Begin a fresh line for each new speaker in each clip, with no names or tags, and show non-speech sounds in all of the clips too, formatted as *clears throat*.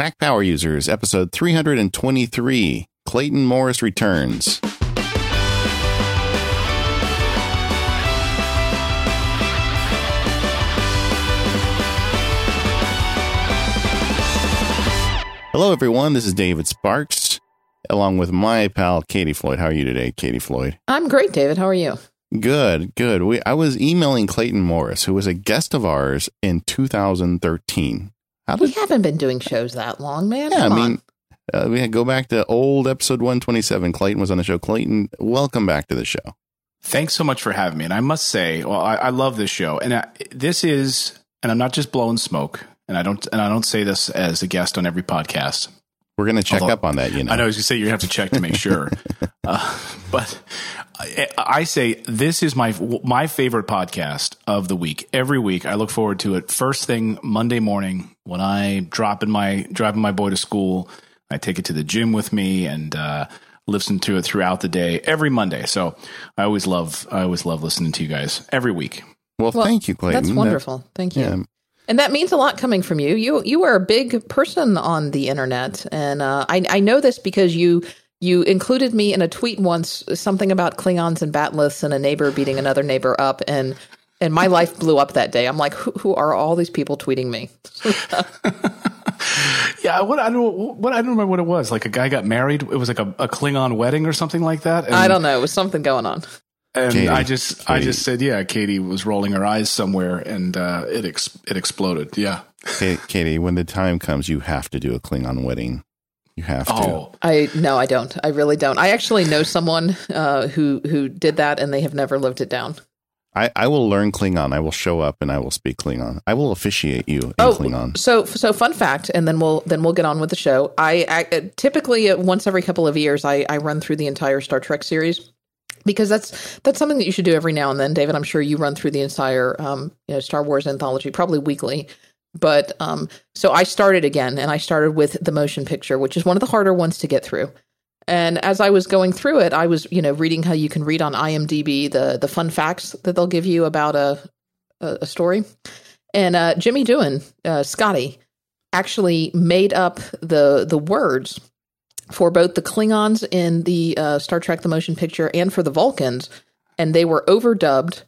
Mac Power Users, episode 323 Clayton Morris returns. Hello, everyone. This is David Sparks, along with my pal Katie Floyd. How are you today, Katie Floyd?
I'm great, David. How are you?
Good, good. We, I was emailing Clayton Morris, who was a guest of ours in 2013. How
We haven't been doing shows that long, man.
Yeah, I
Come
mean, uh, we had go back to old episode 127. Clayton was on the show. Clayton, welcome back to the show.
Thanks so much for having me. And I must say, well, I, I love this show, and I, this is, and I'm not just blowing smoke, and I don't, and I don't say this as a guest on every podcast.
We're going to check
Although-
up on that, you know.
I know I was going to say you have to check to make sure, *laughs* uh, but I, I say this is my my favorite podcast of the week. Every week, I look forward to it. First thing Monday morning when I drop in my driving my boy to school, I take it to the gym with me and uh, listen to it throughout the day every Monday. So I always love I always love listening to you guys every week.
well,
Well,
thank you, Clayton.
That's wonderful. Thank you.
Yeah.
And that means a lot coming from you. You you are a big person on the internet, and uh, I I know this because you you included me in a tweet once, something about Klingons and Batleths and a neighbor beating another neighbor up, and and my life blew up that day. I'm like, who, who are all these people tweeting me? *laughs*
Yeah, what I don't what I don't remember what it was. Like a guy got married. It was like a, a Klingon wedding or something like that. And,
I don't know. It was something going on.
And
Katie,
I just I just said, yeah, Katie was rolling her eyes somewhere, and uh, it ex- it exploded. Yeah.
Ka- Katie, when the time comes, you have to do a Klingon wedding. You have to.
Oh,
I no, I don't. I really don't. I actually know someone uh, who who did that, and they have never lived it down.
I, I will learn Klingon. I will show up and I will speak Klingon. I will officiate you in
Oh,
Klingon.
so so fun fact, and then we'll then we'll get on with the show. I, I uh, typically uh, once every couple of years, I, I run through the entire Star Trek series because that's that's something that you should do every now and then. David, I'm sure you run through the entire um, you know Star Wars anthology probably weekly. But um, so I started again, and I started with the motion picture, which is one of the harder ones to get through. And as I was going through it, I was you know reading how you can read on IMDb the the fun facts that they'll give you about a a, a story. And uh, Jimmy Doohan, uh, Scotty, actually made up the the words for both the Klingons in the uh, Star Trek the Motion Picture and for the Vulcans, and they were overdubbed.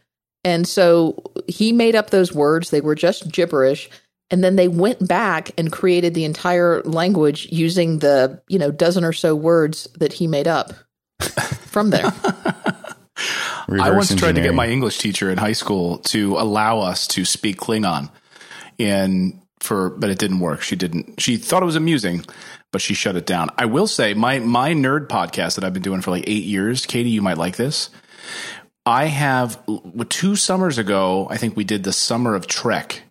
And so he made up those words; they were just gibberish. And then they went back and created the entire language using the you know dozen or so words that he made up from there. *laughs*
I once tried to get my English teacher in high school to allow us to speak Klingon, and for but it didn't work. She didn't. She thought it was amusing, but she shut it down. I will say my my nerd podcast that I've been doing for like eight years. Katie, you might like this. I have two summers ago. I think we did the summer of Trek,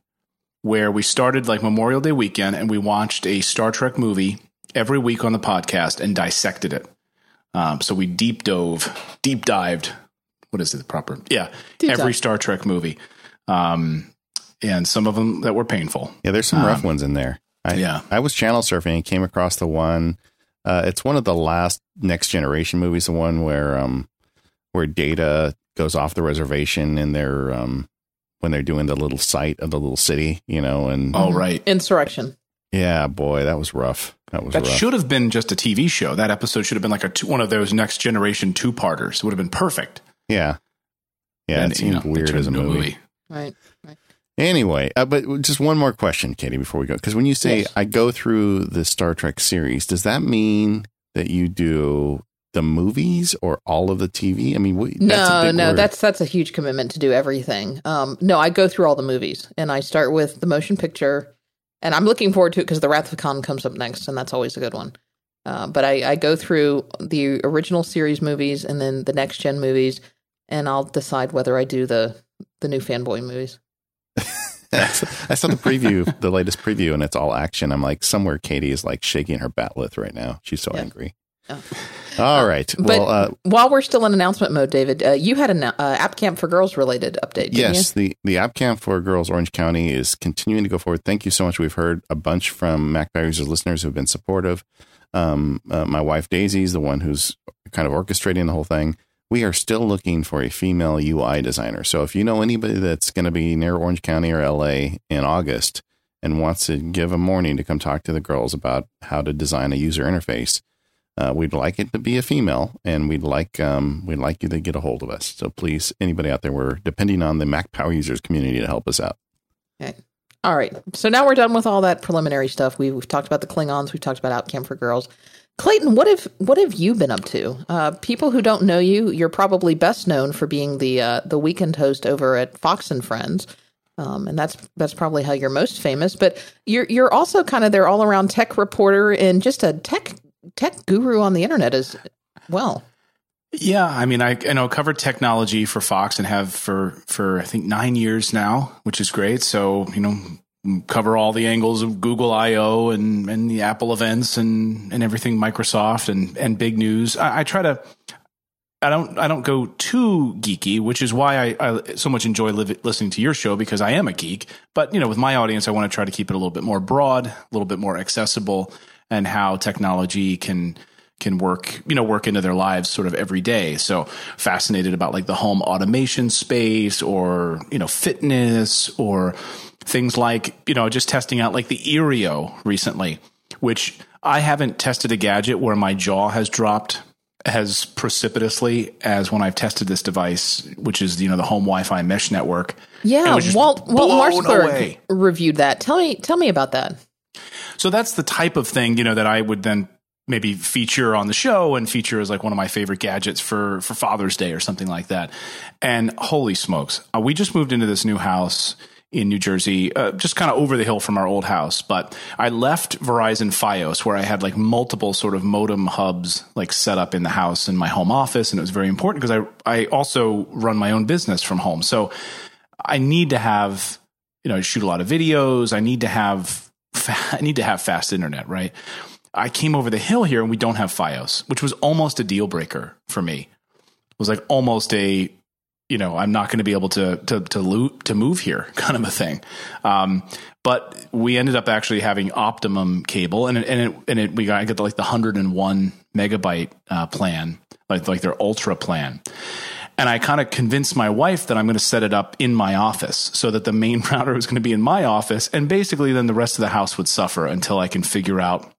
where we started like Memorial Day weekend, and we watched a Star Trek movie every week on the podcast and dissected it. Um, so we deep dove, deep dived. What is it The proper? Yeah,
Deep
every
dive.
Star Trek movie, um, and some of them that were painful.
Yeah, there's some rough ones in there. I,
yeah.
I was channel surfing and came across the one. Uh, it's one of the last next generation movies. The one where um where Data goes off the reservation and they're um when they're doing the little site of the little city, you know, and
Oh, right.
Insurrection.
yeah, boy, that was rough. That was
That
rough.
should have been just a TV show. That episode should have been like a two, one of those next generation two parters. It would have been perfect.
yeah, yeah,
And,
it
you know,
weird as a
into
movie.
Right.
Anyway, uh, but just one more question, Katie, before we go. Because when you say
Yes.
I go through the Star Trek series, does that mean that you do the movies or all of the TV? I mean, we, that's a
No,
big
no,
word.
that's that's a huge commitment to do everything. Um, no, I go through all the movies and I start with the motion picture, and I'm looking forward to it because the Wrath of Khan comes up next, and that's always a good one. Uh, but I, I go through the original series movies and then the next gen movies, and I'll decide whether I do the the new fanboy movies. *laughs*
I saw the preview, the latest preview, and it's all action. I'm like, somewhere Katie is like shaking her batleth right now. She's so
Yeah.
angry.
Oh.
All right.
But
well, uh,
while we're still in announcement mode, David, uh, you had an uh, App Camp for Girls related update.
Yes, the, the app camp for Girls Orange County is continuing to go forward. Thank you so much. We've heard a bunch from Mac Power Users listeners who've been supportive. Um, uh, my wife Daisy is the one who's kind of orchestrating the whole thing. We are still looking for a female UI designer. So if you know anybody that's going to be near Orange County or LA in August and wants to give a morning to come talk to the girls about how to design a user interface, uh, we'd like it to be a female, and we'd like um, we'd like you to get a hold of us. So please, anybody out there, we're depending on the Mac Power users community to help us out.
Okay. All right. So now we're done with all that preliminary stuff. We, we've talked about the Klingons. We've talked about App Camp for Girls. Clayton, what have what have you been up to? Uh, people who don't know you, you're probably best known for being the uh, the weekend host over at Fox and Friends, um, and that's that's probably how you're most famous. But you're you're also kind of their all around tech reporter and just a tech tech guru on the internet as well.
Yeah, I mean, I you know cover technology for Fox and have for for I think nine years now, which is great. So you know, cover all the angles of Google I/O and and the Apple events and and everything Microsoft and and big news. I, I try to. I don't. I don't go too geeky, which is why I, I so much enjoy li- listening to your show because I am a geek. But you know, with my audience, I want to try to keep it a little bit more broad, a little bit more accessible, and how technology can can work, you know, work into their lives sort of every day. So fascinated about like the home automation space or, you know, fitness or things like, you know, just testing out like the Eero recently, which I haven't tested a gadget where my jaw has dropped as precipitously as when I've tested this device, which is, you know, the home Wi-Fi mesh network.
Yeah. Walt, Walt Mossberg reviewed that. Tell me, tell me about that.
So that's the type of thing, you know, that I would then maybe feature on the show and feature as like one of my favorite gadgets for for Father's Day or something like that. And holy smokes, uh, we just moved into this new house in New Jersey, uh, just kind of over the hill from our old house. But I left Verizon FiOS, where I had like multiple sort of modem hubs like set up in the house in my home office, and it was very important because I I also run my own business from home, so I need to have you know shoot a lot of videos. I need to have *laughs* I need to have fast internet, right? I came over the hill here and we don't have FiOS, which was almost a deal breaker for me. It was like almost a, you know, I'm not going to be able to to to loot to move here *laughs* kind of a thing. Um, but we ended up actually having optimum cable, and it, and it, and it, we got I the, like the 101 megabyte uh, plan, like like their ultra plan. And I kind of convinced my wife that I'm going to set it up in my office so that the main *laughs* router was going to be in my office. And basically, then the rest of the house would suffer until I can figure out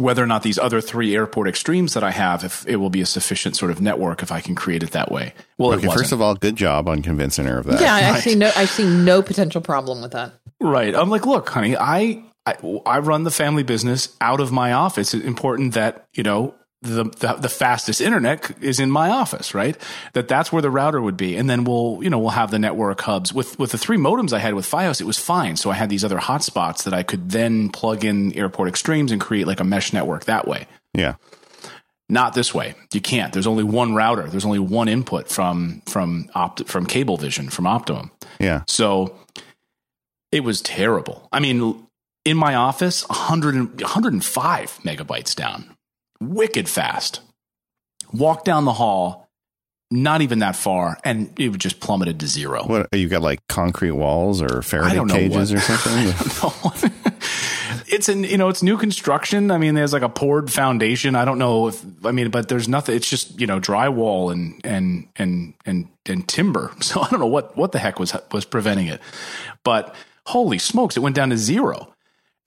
whether or not these other three airport extremes that I have, if it will be a sufficient sort of network if I can create it that way. Well,
okay, first of all, good job on convincing her of that.
Yeah, I, right. see no, I see no potential problem with that.
Right. I'm like, look, honey, I, I, I run the family business out of my office. It's important that you know the, the, the fastest internet is in my office, right? That that's where the router would be, and then we'll you know we'll have the network hubs with with the three modems I had with FiOS. It was fine, so I had these other hotspots that I could then plug in Airport Extremes and create like a mesh network that way.
Yeah,
not this way. You can't. There's only one router. There's only one input from from opt from Cablevision from Optimum.
Yeah,
so it was terrible. I mean, in my office, 100, 105 megabytes down wicked fast. Walk down the hall, not even that far, and it just plummeted to zero.
What you got like concrete walls or Faraday cages or something? *laughs* *laughs*
it's an you know it's new construction. I mean, there's like a poured foundation. I don't know if I mean, but there's nothing. It's just you know drywall and and and and and timber. *laughs* So I don't know what what the heck was was preventing it. But holy smokes, it went down to zero.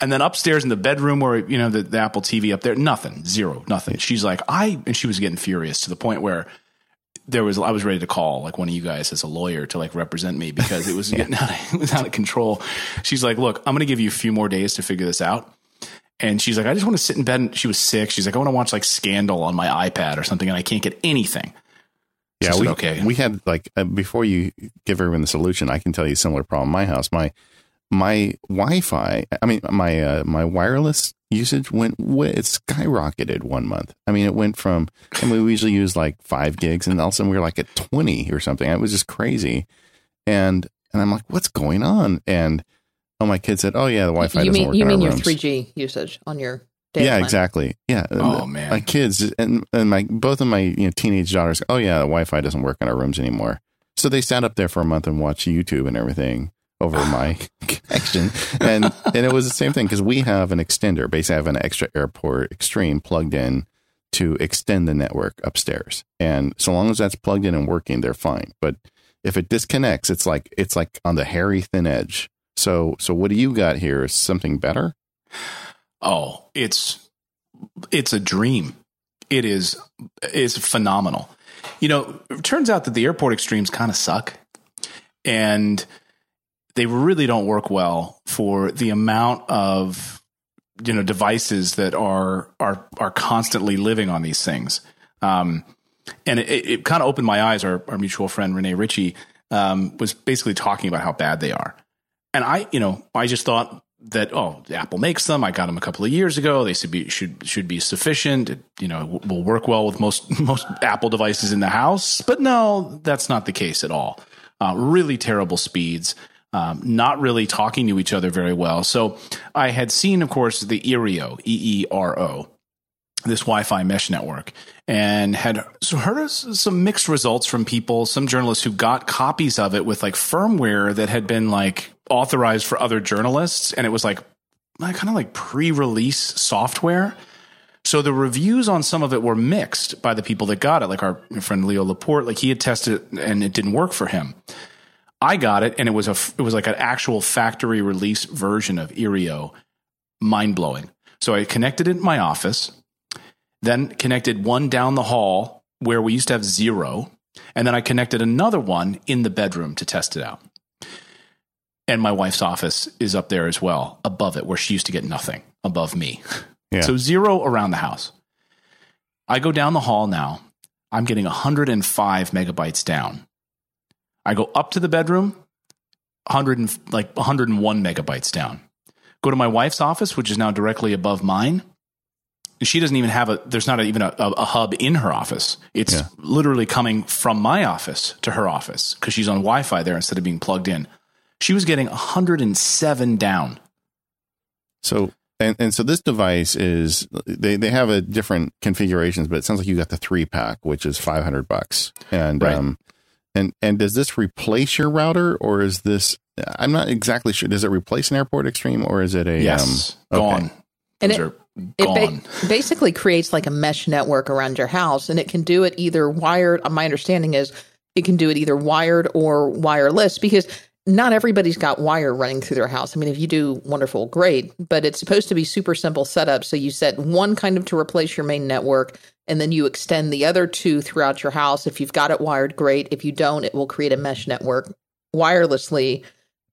And then upstairs in the bedroom where, you know, the, the, Apple TV up there, nothing, zero, nothing. She's like, I, and she was getting furious to the point where there was, I was ready to call like one of you guys as a lawyer to like represent me because it was *laughs* getting out of, *laughs* it was out of control. She's like, look, I'm going to give you a few more days to figure this out. And she's like, I just want to sit in bed. And she was sick. She's like, I want to watch like Scandal on my iPad or something, and I can't get anything.
Yeah, we, okay. we had like uh, before you give everyone the solution, I can tell you a similar problem. My house, my my Wi-Fi, I mean, my uh, my wireless usage went it skyrocketed one month. I mean, it went from I mean, we usually use like five gigs, and all of a sudden we were like at twenty or something. It was just crazy, and and I'm like, what's going on? And oh, my kid said, oh yeah, the Wi-Fi
you
doesn't
mean,
work.
You mean
your
three G usage on your
yeah, plan. exactly. Yeah.
Oh man,
my kids and and my both of my you know teenage daughters. Oh yeah, the Wi-Fi doesn't work in our rooms anymore. So they sat up there for a month and watched YouTube and everything over my *laughs* connection. *laughs* And and it was the same thing because we have an extender. Basically, I have an extra airport extreme plugged in to extend the network upstairs. And so long as that's plugged in and working, they're fine. But if it disconnects, it's like it's like on the hairy thin edge So, so what do you got here? Is something better?
Oh, it's it's a dream. It is is phenomenal. You know, it turns out that the airport extremes kind of suck, and they really don't work well for the amount of you know devices that are are are constantly living on these things. Um, and it, it kind of opened my eyes. Our, our mutual friend Rene Ritchie um, was basically talking about how bad they are, and I, you know, I just thought that oh, Apple makes them. I got them a couple of years ago. They should be should should be sufficient. It, you know, will work well with most *laughs* most Apple devices in the house. But no, that's not the case at all. Uh, really terrible speeds. Um, not really talking to each other very well. So I had seen, of course, the Eero, E E R O, this Wi-Fi mesh network, and had heard some mixed results from people, some journalists who got copies of it with like firmware that had been like authorized for other journalists, and it was like kind of like pre-release software. So the reviews on some of it were mixed by the people that got it, like our friend Leo Laporte, like he had tested it and it didn't work for him. I got it, and it was a it was like an actual factory release version of Eero, mind blowing. So I connected it in my office, then connected one down the hall where we used to have zero, and then I connected another one in the bedroom to test it out. And my wife's office is up there as well, above it, where she used to get nothing above me.
Yeah.
So zero around the house. I go down the hall now. I'm getting 105 megabytes down. I go up to the bedroom, 100 and, like 101 megabytes down. Go to my wife's office, which is now directly above mine. She doesn't even have a. There's not a, even a, a, hub in her office. It's
Yeah.
literally coming from my office to her office because she's on Wi-Fi there instead of being plugged in. She was getting 107 down.
So, and, and so this device is they, they have a different configurations, but it sounds like you got the three pack, which is 500 bucks. And,
Right.
um, and, and does this replace your router or is this, I'm not exactly sure. Does it replace an airport extreme or is it a,
Yes,
um, okay.
gone.
And
Those
it-
are
It ba- *laughs* basically creates like a mesh network around your house, and it can do it either wired. My understanding is it can do it either wired or wireless because not everybody's got wire running through their house. I mean, if you do wonderful, great, but it's supposed to be super simple setup. So you set one kind of to replace your main network, and then you extend the other two throughout your house. If you've got it wired, great. If you don't, it will create a mesh network wirelessly,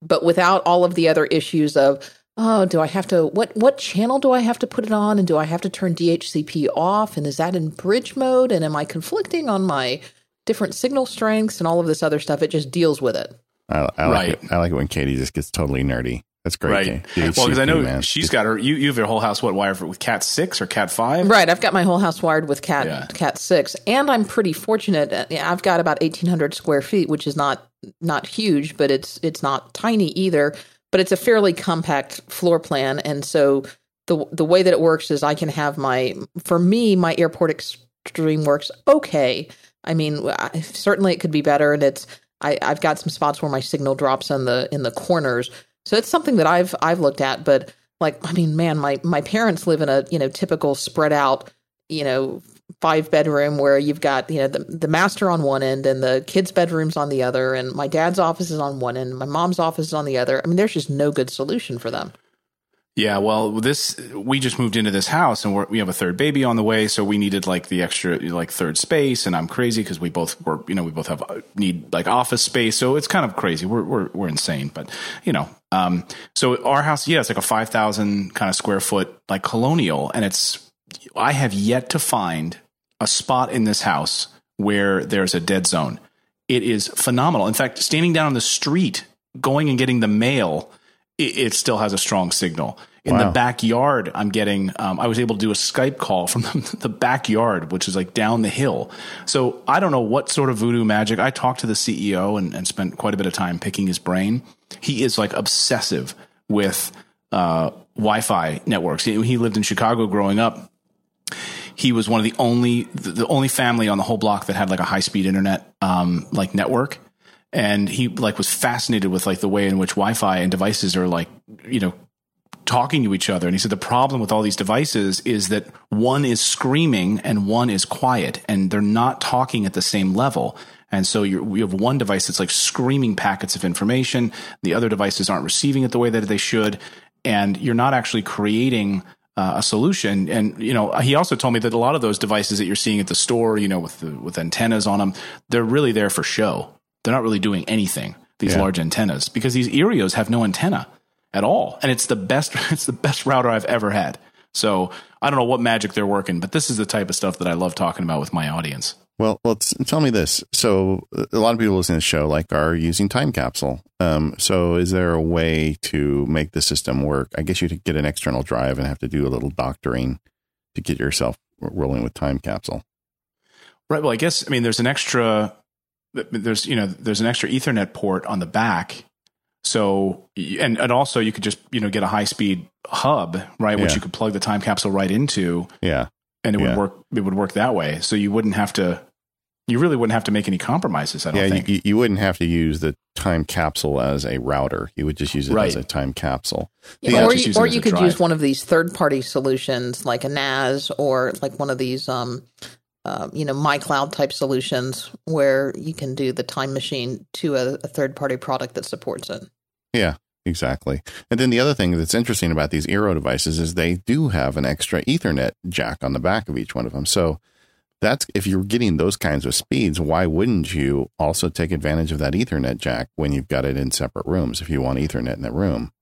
but without all of the other issues of oh, do I have to what what channel do I have to put it on, and do I have to turn DHCP off, and is that in bridge mode, and am I conflicting on my different signal strengths and all of this other stuff? It just deals with it.
I, I like
Right.
it. I like it when Katie just gets totally nerdy. That's great.
Right.
Kate.
Well, because I know
man.
she's got her. You, you have your whole house what wired for with Cat six or Cat five?
Right, I've got my whole house wired with Cat
Yeah.
Cat six, and I'm pretty fortunate. Uh, I've got about 1,800 square feet, which is not not huge, but it's it's not tiny either. But it's a fairly compact floor plan, and so the the way that it works is I can have my for me my airport extreme works okay. I mean, I, certainly it could be better, and it's I, I've got some spots where my signal drops in the in the corners, so it's something that I've I've looked at, but like i mean man my my parents live in a you know typical spread out you know five bedroom where you've got you know the, the master on one end and the kids bedrooms on the other and my dad's office is on one end my mom's office is on the other. I mean there's just no good solution for them
Yeah, well, this we just moved into this house and we have a third baby on the way, so we needed like the extra like third space. And I'm crazy because we both were, you know, we both have uh, need like office space, so it's kind of crazy. We're we're we're insane, but you know, um, so our house, yeah, it's like a five thousand kind of square foot like colonial, and it's I have yet to find a spot in this house where there's a dead zone. It is phenomenal. In fact, standing down on the street, going and getting the mail, it still has a strong signal. In
Wow.
the backyard, I'm getting. Um, I was able to do a Skype call from the, *laughs* the backyard, which is like down the hill. So I don't know what sort of voodoo magic. I talked to the CEO and, and spent quite a bit of time picking his brain. He is like obsessive with uh, Wi-Fi networks. He, he lived in Chicago growing up he was one of the only the the only family on the whole block that had like a high speed internet um like network and he like was fascinated with like the way in which wi-fi and devices are like you know talking to each other. And he said the problem with all these devices is that one is screaming and one is quiet, and they're not talking at the same level. And so you have one device that's like screaming packets of information. The other devices aren't receiving it the way that they should. And you're not actually creating uh, a solution. And, you know, he also told me that a lot of those devices that you're seeing at the store, you know, with the, with antennas on them, they're really there for show. They're not really doing anything, these yeah. large antennas, because these Eeros have no antenna at all. And it's the best, *laughs* it's the best router I've ever had. So I don't know what magic they're working, but this is the type of stuff that I love talking about with my audience.
Well, well, tell me this. So, a lot of people listening to the show like are using time capsule. Um, so, is there a way to make the system work? I guess you'd get an external drive and have to do a little doctoring to get yourself rolling with time capsule.
Right. Well, I guess I mean there's an extra there's you know there's an extra Ethernet port on the back. So and and also you could just you know get a high speed hub right, which you could plug the time capsule right into.
Yeah.
And it
yeah.
would work. It would work that way. So you wouldn't have to you really wouldn't have to make any compromises. I don't
yeah,
think.
You, you wouldn't have to use the time capsule as a router. You would just use it right. as a time capsule.
Yeah, or you, or you could drive. use one of these third party solutions like a NAS or like one of these, um, uh, you know, my cloud type solutions where you can do the time machine to a, a third party product that supports it.
Yeah, Exactly. And then the other thing that's interesting about these Eero devices is they do have an extra Ethernet jack on the back of each one of them. So that's if you're getting those kinds of speeds, why wouldn't you also take advantage of that Ethernet jack when you've got it in separate rooms if you want Ethernet in that room?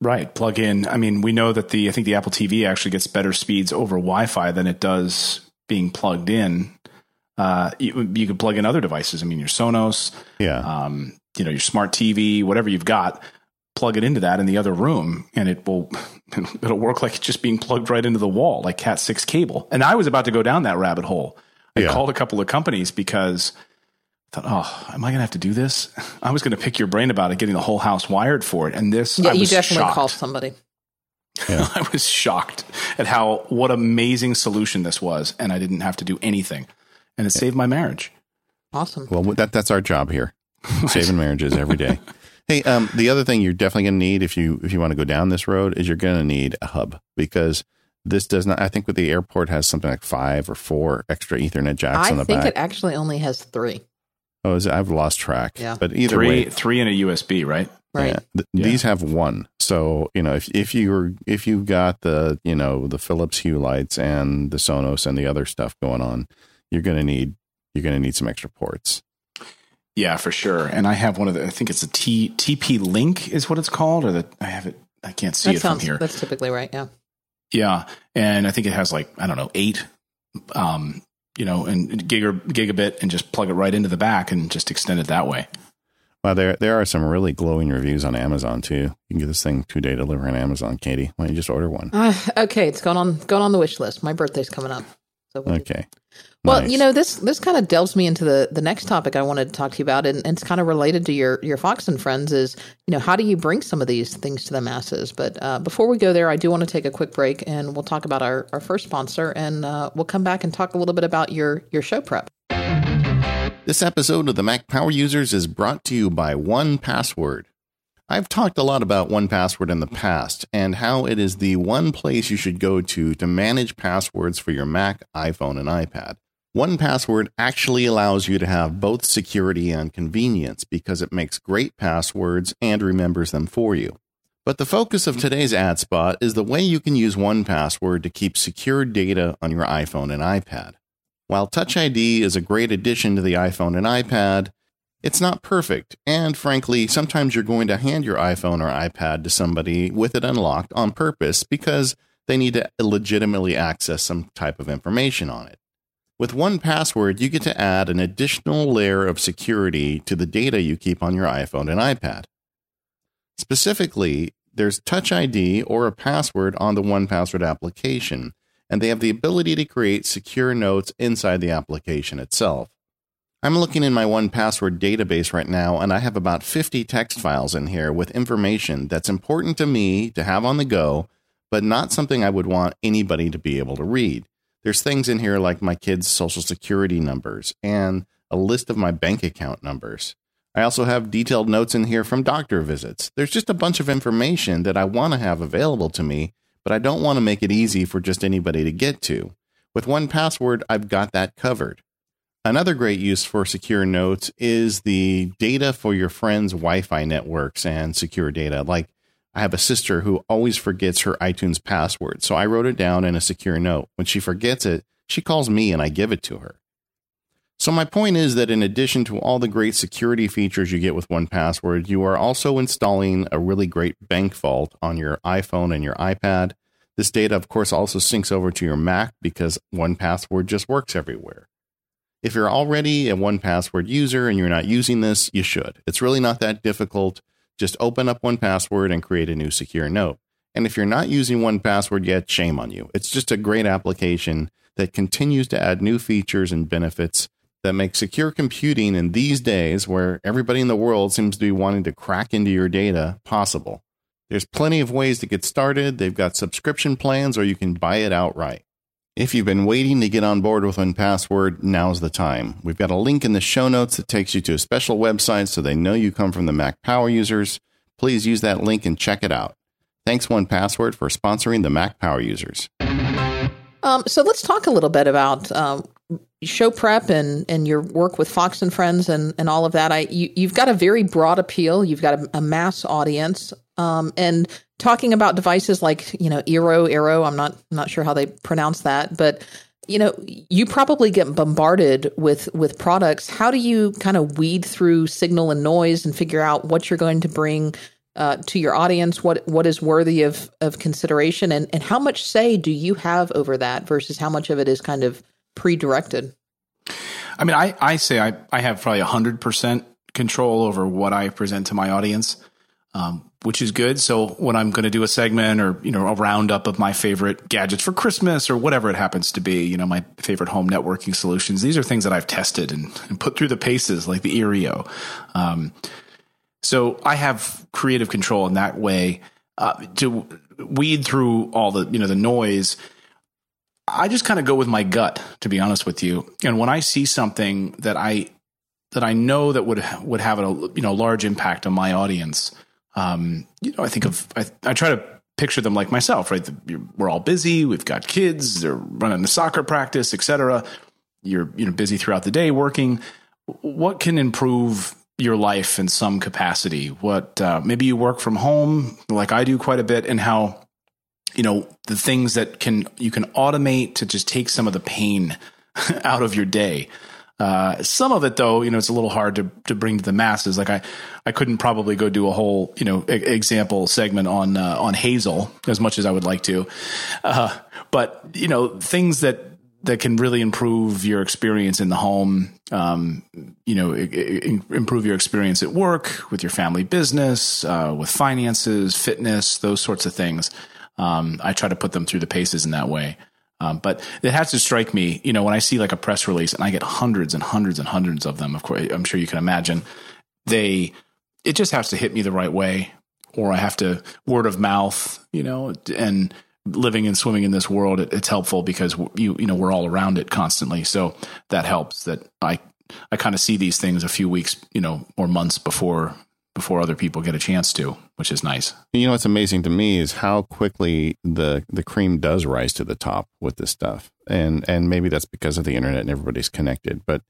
Right. Plug in. I mean, we know that the I think the Apple TV actually gets better speeds over Wi-Fi than it does being plugged in. Uh, you, you could plug in other devices. I mean, your Sonos,
yeah,
um, you know, your smart TV, whatever you've got. Plug it into that in the other room, and it will *laughs* it'll work like it's just being plugged right into the wall, like Cat six cable. And I was about to go down that rabbit hole I yeah. called a couple of companies because I thought, oh, am I going to have to do this? *laughs* I was going to pick your brain about it, getting the whole house wired for it. And this,
yeah, you definitely shocked. call somebody.
Yeah. *laughs* I was shocked at how, what amazing solution this was. And I didn't have to do anything. And it yeah. saved my marriage.
Awesome.
Well, that, that's our job here. *laughs* Saving marriages every day. Hey, um, the other thing you're definitely going to need if you if you want to go down this road is you're going to need a hub because this does not. I think with the airport has something like five or four extra Ethernet jacks
I
on the
back.
I
think it actually only has three.
Oh, is it? I've lost track.
Yeah,
but either
three,
way,
three and a USB, right?
Right.
Yeah, th- yeah. These have one. So you know, if if you're if you've got the you know the Philips Hue lights and the Sonos and the other stuff going on, you're gonna need you're gonna need some extra ports.
Yeah, for sure. And I have one of the. I think it's a T TP Link is what it's called, or that I have it. I can't see
that
it
sounds,
from here.
That's typically right. Yeah.
Yeah, and I think it has like I don't know eight, um, you know, and giga, gigabit, and just plug it right into the back and just extend it that way.
Well, there there are some really glowing reviews on Amazon too. You can get this thing two day delivery on Amazon, Katie. Why don't you just order one?
Uh, okay, it's going on going on the wish list. My birthday's coming up.
So okay.
Well, nice. you know this this kind of delves me into the the next topic I wanted to talk to you about, and, and, it's kind of related to your your Fox and Friends. Is you know how do you bring some of these things to the masses? But uh, before we go there, I do want to take a quick break, and we'll talk about our our first sponsor, and uh, we'll come back and talk a little bit about your your show prep.
This episode of the Mac Power Users is brought to you by 1Password. I've talked a lot about 1Password in the past and how it is the one place you should go to to manage passwords for your Mac, iPhone, and iPad. 1Password actually allows you to have both security and convenience because it makes great passwords and remembers them for you. But the focus of today's ad spot is the way you can use 1Password to keep secure data on your iPhone and iPad. While Touch ID is a great addition to the iPhone and iPad, it's not perfect, and frankly, sometimes you're going to hand your iPhone or iPad to somebody with it unlocked on purpose because they need to legitimately access some type of information on it. With 1Password, you get to add an additional layer of security to the data you keep on your iPhone and iPad. Specifically, there's Touch ID or a password on the 1Password application, and they have the ability to create secure notes inside the application itself. I'm looking in my 1Password database right now, and I have about 50 text files in here with information that's important to me to have on the go, but not something I would want anybody to be able to read. There's things in here like my kids' social security numbers and a list of my bank account numbers. I also have detailed notes in here from doctor visits. There's just a bunch of information that I want to have available to me, but I don't want to make it easy for just anybody to get to. With 1Password, I've got that covered. Another great use for secure notes is the data for your friends' Wi Fi networks and secure data. Like, I have a sister who always forgets her iTunes password, so I wrote it down in a secure note. When she forgets it, she calls me and I give it to her. So, my point is that in addition to all the great security features you get with 1Password, you are also installing a really great bank vault on your iPhone and your iPad. This data, of course, also syncs over to your Mac because 1Password just works everywhere. If you're already a 1Password user and you're not using this, you should. It's really not that difficult. Just open up 1Password and create a new secure note. And if you're not using 1Password yet, shame on you. It's just a great application that continues to add new features and benefits that make secure computing in these days, where everybody in the world seems to be wanting to crack into your data, possible. There's plenty of ways to get started. They've got subscription plans, or you can buy it outright. If you've been waiting to get on board with 1Password, now's the time. We've got a link in the show notes that takes you to a special website so they know you come from the Mac Power users. Please use that link and check it out. Thanks, 1Password, for sponsoring the Mac Power users.
Um, so let's talk a little bit about um, show prep and and your work with Fox and Friends and and all of that. I you, you've got a very broad appeal. You've got a, a mass audience, um, and talking about devices like you know Eero, Eero. I'm not not sure how they pronounce that, but you know you probably get bombarded with with products. How do you kind of weed through signal and noise and figure out what you're going to bring? Uh, to your audience, what what is worthy of of consideration, and and how much say do you have over that versus how much of it is kind of pre-directed?
I mean, I, I say I, I have probably 100% control over what I present to my audience, um, which is good. So when I'm going to do a segment or, you know, a roundup of my favorite gadgets for Christmas or whatever it happens to be, you know, my favorite home networking solutions, these are things that I've tested and, and put through the paces like the Eero. Um, so I have creative control in that way uh, to weed through all the, you know, the noise – I just kind of go with my gut, to be honest with you. And when I see something that I that I know that would would have a you know large impact on my audience, um, you know, I think of I, I try to picture them like myself, right? We're all busy. We've got kids. They're running the soccer practice, etc. You're you know busy throughout the day working. What can improve your life in some capacity? What uh, maybe you work from home, like I do quite a bit, and how you know the things that can you can automate to just take some of the pain *laughs* out of your day. Uh, some of it though you know it's a little hard to to bring to the masses. Like i i couldn't probably go do a whole you know example segment on uh, on hazel as much as i would like to. Uh, but you know things that that can really improve your experience in the home um, you know it, it, improve your experience at work with your family business uh, with finances fitness those sorts of things um, I try to put them through the paces in that way. Um, but it has to strike me, you know, when I see like a press release and I get hundreds and hundreds and hundreds of them, of course, I'm sure you can imagine they, it just has to hit me the right way or I have to word of mouth, you know, and living and swimming in this world, it, it's helpful because you, you know, we're all around it constantly. So that helps that I, I kind of see these things a few weeks, you know, or months before before other people get a chance to, which is nice.
You know what's amazing to me is how quickly the the cream does rise to the top with this stuff. And and maybe that's because of the internet and everybody's connected, but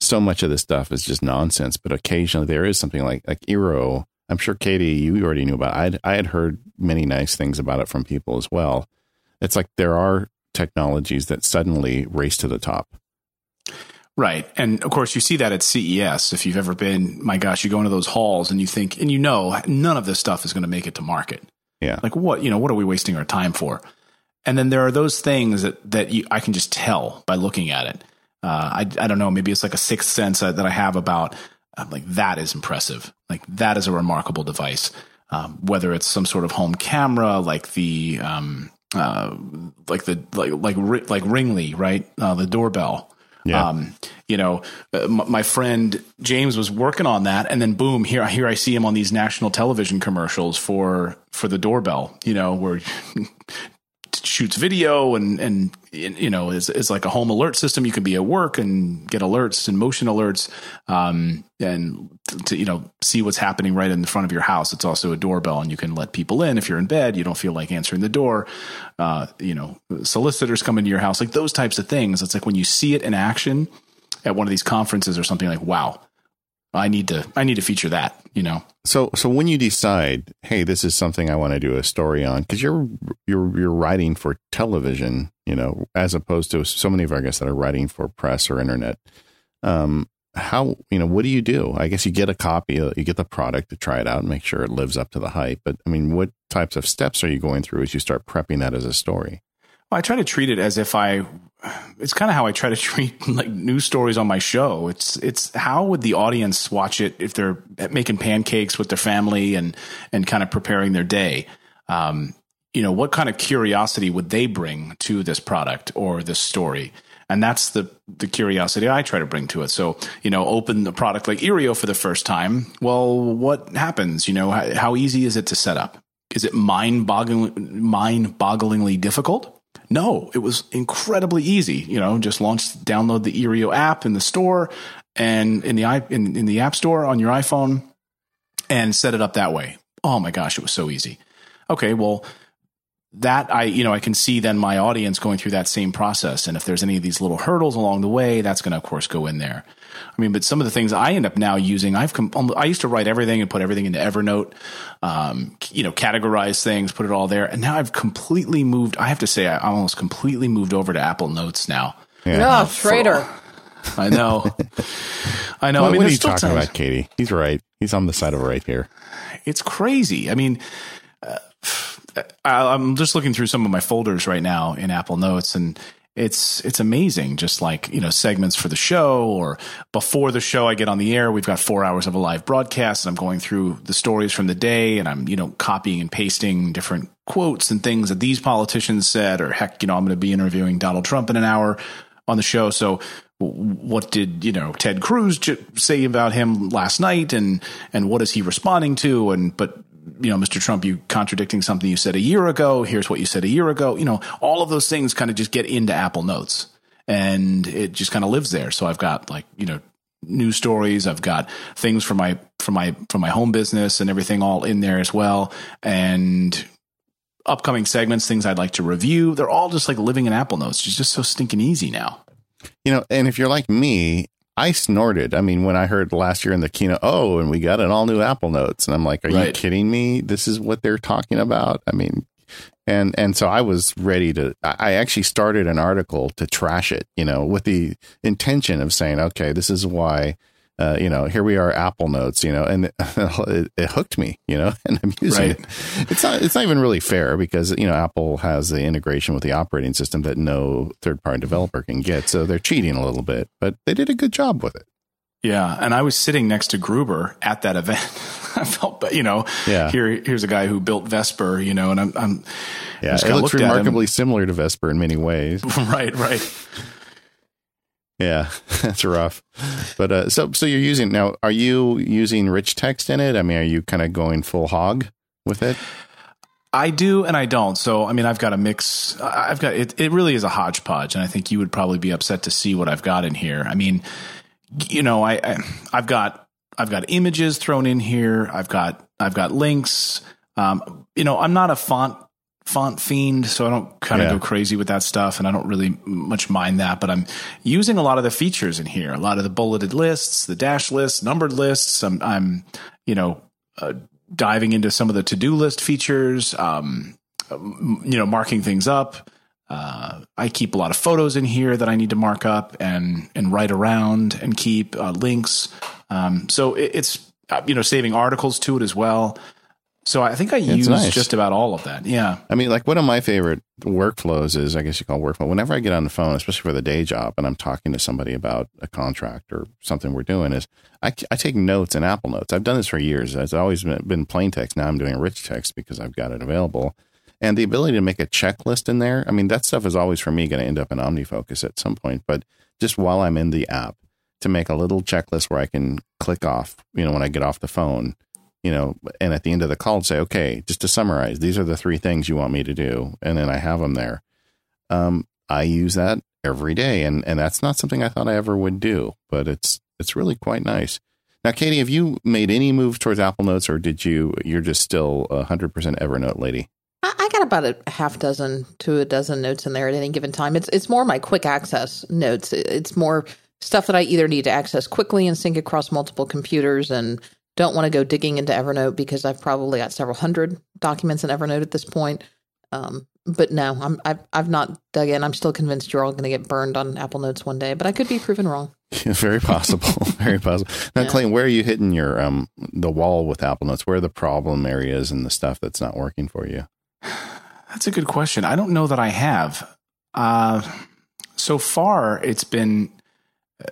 so much of this stuff is just nonsense, but occasionally there is something like like Eero. I'm sure Katie, you already knew about. I I had heard many nice things about it from people as well. It's like there are technologies that suddenly race to the top
Right. And of course, you see that at CES. If you've ever been, my gosh, you go into those halls and you think, and you know, none of this stuff is going to make it to market.
Yeah.
Like what, you know, what are we wasting our time for? And then there are those things that, that you, I can just tell by looking at it. Uh, I, I don't know, maybe it's like a sixth sense that I have about, I'm like, that is impressive. Like that is a remarkable device. Um, whether it's some sort of home camera, like the, um, uh, like the, like, like, like Ringly, right? Uh, the doorbell
yeah. Um,
you know, uh, m- my friend James was working on that, and then boom, here here I see him on these national television commercials for for the doorbell. You know, where shoots video and and you know is is like a home alert system. You can be at work and get alerts and motion alerts, um, and to you know see what's happening right in the front of your house. It's also a doorbell, and you can let people in if you're in bed. You don't feel like answering the door. Uh, you know, solicitors come into your house, like those types of things. It's like when you see it in action at one of these conferences or something like, wow, I need to I need to feature that, you know.
So so when you decide, hey, this is something I want to do a story on cuz you're you're you're writing for television, you know, as opposed to so many of our guests that are writing for press or internet. Um how, you know, what do you do? I guess you get a copy, uh, you get the product to try it out and make sure it lives up to the hype. But I mean, what types of steps are you going through as you start prepping that as a story?
Well, I try to treat it as if I it's kind of how I try to *laughs* treat like news stories on my show. It's it's how would the audience watch it if they're making pancakes with their family and and kind of preparing their day. Um, you know, what kind of curiosity would they bring to this product or this story? And that's the the curiosity I try to bring to it. So, you know, open a product like Eero for the first time. Well, what happens? You know, how, how easy is it to set up? Is it mind boggling mind bogglingly difficult? No, it was incredibly easy. You know, just launch, download the Eero app in the store and in the in, in the app store on your iPhone and set it up that way. Oh my gosh, it was so easy. Okay, well, that I, you know, I can see then my audience going through that same process. And if there's any of these little hurdles along the way, that's going to, of course, go in there. I mean, but some of the things I end up now using, I've, com- I used to write everything and put everything into Evernote, um, you know, categorize things, put it all there. And now I've completely moved. I have to say, I almost completely moved over to Apple Notes now.
Yeah, oh, traitor.
I know. I know.
What,
I mean,
what are you talking times, about, Katie? He's right. He's on the side of right here.
It's crazy. I mean, uh, I'm just looking through some of my folders right now in Apple Notes, and it's it's amazing. Just like you know, segments for the show, or before the show, I get on the air. We've got four hours of a live broadcast, and I'm going through the stories from the day, and I'm you know copying and pasting different quotes and things that these politicians said, or heck, you know, I'm going to be interviewing Donald Trump in an hour on the show, so what did you know Ted Cruz say about him last night, and and what is he responding to? And but you know, Mr. Trump, you contradicting something you said a year ago. Here's what you said a year ago. You know, all of those things kind of just get into Apple Notes and it just kind of lives there. So I've got like, you know, news stories. I've got things for my, for my, for my home business and everything all in there as well. And upcoming segments, things I'd like to review. They're all just like living in Apple Notes. It's just so stinking easy now.
You know, and if you're like me, I snorted. I mean, when I heard last year in the keynote, oh, and we got an all new Apple Notes, and I'm like, are right. you kidding me? This is what they're talking about. I mean, and and so I was ready to. I actually started an article to trash it, you know, with the intention of saying, okay, this is why uh, you know, here we are, Apple Notes, you know, and *laughs* it, it hooked me, you know, *laughs* and I'm using right. it. It's not, it's not even really fair because you know Apple has the integration with the operating system that no third party developer can get, so they're cheating a little bit, but they did a good job with it.
Yeah, and I was sitting next to Gruber at that event. *laughs* I felt, you know,
yeah.
Here, here's a guy who built Vesper, you know, and I'm, I'm
yeah, it looks remarkably similar to Vesper in many ways.
right, right.
Yeah, *laughs* that's rough. But uh, so so you're using now. Are you using rich text in it? I mean, are you kind of going full hog with it?
I do and I don't. So I mean, I've got a mix. I've got it. It really is a hodgepodge, and I think you would probably be upset to see what I've got in here. I mean, you know, I, I I've got I've got images thrown in here. I've got I've got links. Um, you know, I'm not a font font fiend, so I don't kind of yeah. go crazy with that stuff, and I don't really much mind that. But I'm using a lot of the features in here, a lot of the bulleted lists, the dash lists, numbered lists. I'm, I'm you know, uh, diving into some of the to do list features. Um, you know, marking things up. Uh, I keep a lot of photos in here that I need to mark up and and write around and keep uh, links. Um, so it, it's uh, you know saving articles to it as well. So I think I use nice. just about all of that. Yeah.
I mean, like one of my favorite workflows is, I guess you call workflow. Whenever I get on the phone, especially for the day job, and I'm talking to somebody about a contract or something we're doing, is I, I take notes in Apple Notes. I've done this for years. It's always been, been plain text. Now I'm doing rich text because I've got it available. And the ability to make a checklist in there, I mean, that stuff is always for me going to end up in OmniFocus at some point. But just while I'm in the app, to make a little checklist where I can click off, you know, when I get off the phone you know, and at the end of the call, say, okay, just to summarize, these are the three things you want me to do, and then I have them there. Um, I use that every day, and and that's not something I thought I ever would do, but it's it's really quite nice. Now, Katie, have you made any move towards Apple Notes, or did you? You're just still a hundred percent Evernote lady.
I, I got about a half dozen to a dozen notes in there at any given time. It's it's more my quick access notes. It's more stuff that I either need to access quickly and sync across multiple computers, and don't want to go digging into Evernote because I've probably got several hundred documents in Evernote at this point. Um, but no, I'm I've, I've not dug in. I'm still convinced you're all going to get burned on Apple Notes one day, but I could be proven wrong. *laughs*
very possible. *laughs* very possible. Now, yeah. Clayton, where are you hitting your um the wall with Apple Notes? Where are the problem areas and the stuff that's not working for you?
That's a good question. I don't know that I have. Uh, so far, it's been,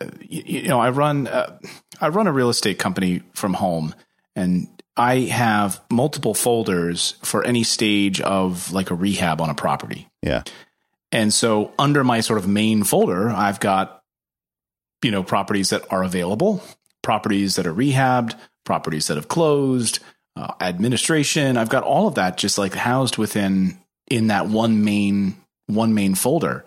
uh, you, you, know, I run uh, I run a real estate company from home, and I have multiple folders for any stage of like a rehab on a property.
Yeah.
And so under my sort of main folder, I've got you know, properties that are available, properties that are rehabbed, properties that have closed, uh, administration. I've got all of that just like housed within in that one main one main folder.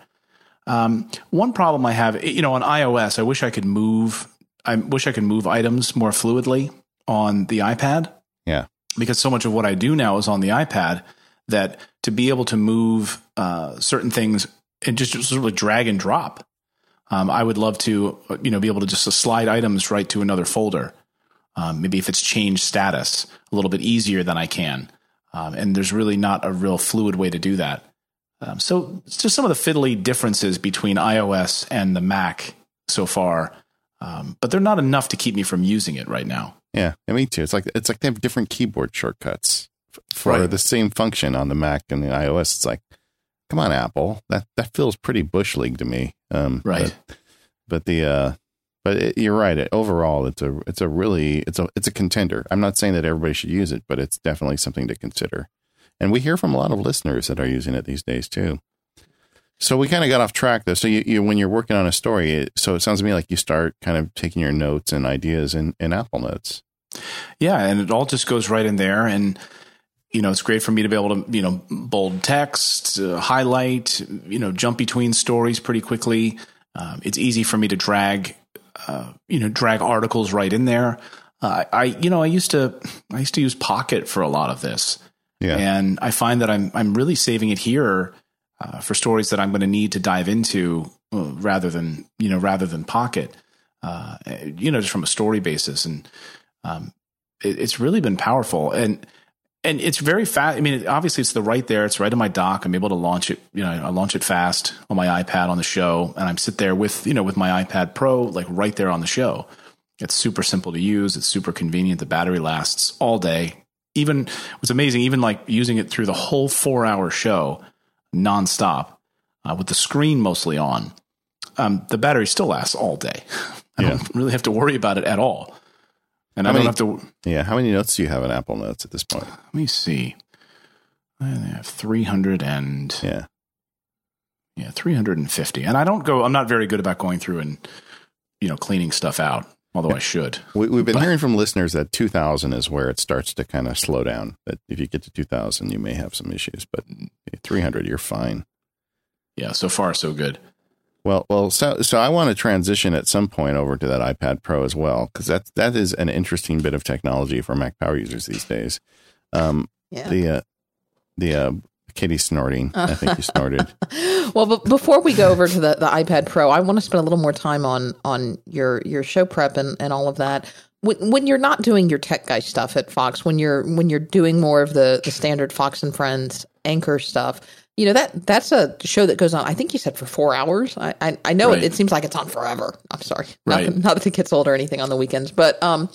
Um, one problem I have, you know, on iOS, I wish I could move. I wish I could move items more fluidly on the iPad.
Yeah,
because so much of what I do now is on the iPad. That to be able to move uh, certain things and just sort of drag and drop um, I would love to, you know, be able to just slide items right to another folder. Um, maybe if it's changed status a little bit easier than I can. Um, and there's really not a real fluid way to do that. Um, so it's just some of the fiddly differences between iOS and the Mac so far. Um, but they're not enough to keep me from using it right now.
Yeah, me too. It's like it's like they have different keyboard shortcuts for right. the same function on the Mac and the iOS. It's like come on, Apple. That that feels pretty bush league to me.
Um, right.
But, but the uh, but it, you're right. It, overall, it's a it's a really it's a it's a contender. I'm not saying that everybody should use it, but it's definitely something to consider. And we hear from a lot of listeners that are using it these days too. So we kind of got off track though. So you, you when you're working on a story, it, so it sounds to me like you start kind of taking your notes and ideas in, in Apple Notes.
Yeah, and it all just goes right in there. And you know, it's great for me to be able to, you know, bold text, uh, highlight, you know, jump between stories pretty quickly. Um, it's easy for me to drag, uh, you know, drag articles right in there. Uh, I, you know, I used to, I used to use Pocket for a lot of this,
yeah.
and I find that I'm, I'm really saving it here uh, for stories that I'm going to need to dive into uh, rather than, you know, rather than Pocket, uh, you know, just from a story basis, and um, it, it's really been powerful and and it's very fast. I mean, obviously, it's the right there. It's right in my dock. I'm able to launch it. You know, I launch it fast on my iPad on the show, and I'm sit there with you know with my iPad Pro like right there on the show. It's super simple to use. It's super convenient. The battery lasts all day. Even what's amazing, even like using it through the whole four hour show nonstop uh, with the screen mostly on, um, the battery still lasts all day. *laughs* I yeah. don't really have to worry about it at all. And how I don't many, have
to. Yeah. How many notes do you have in Apple Notes at this point?
Let me see. I have 300 and.
Yeah.
Yeah, 350. And I don't go, I'm not very good about going through and, you know, cleaning stuff out, although I should.
We, have been but, hearing from listeners that 2000 is where it starts to kind of slow down. That if you get to 2000, you may have some issues, but 300, you're fine.
Yeah, so far, so good.
Well, well, so so I want to transition at some point over to that iPad Pro as well because that that is an interesting bit of technology for Mac Power users these days. Um, yeah. The uh, the uh, Katie snorting. I think you snorted. *laughs*
well, but before we go over to the, the iPad Pro, I want to spend a little more time on on your your show prep and, and all of that. When, when you're not doing your tech guy stuff at Fox, when you're when you're doing more of the the standard Fox and Friends anchor stuff, you know that that's a show that goes on. I think you said for four hours. I I, I know right. it, it, seems like it's on forever. I'm sorry, right. not, not that it gets old or anything on the weekends, but um,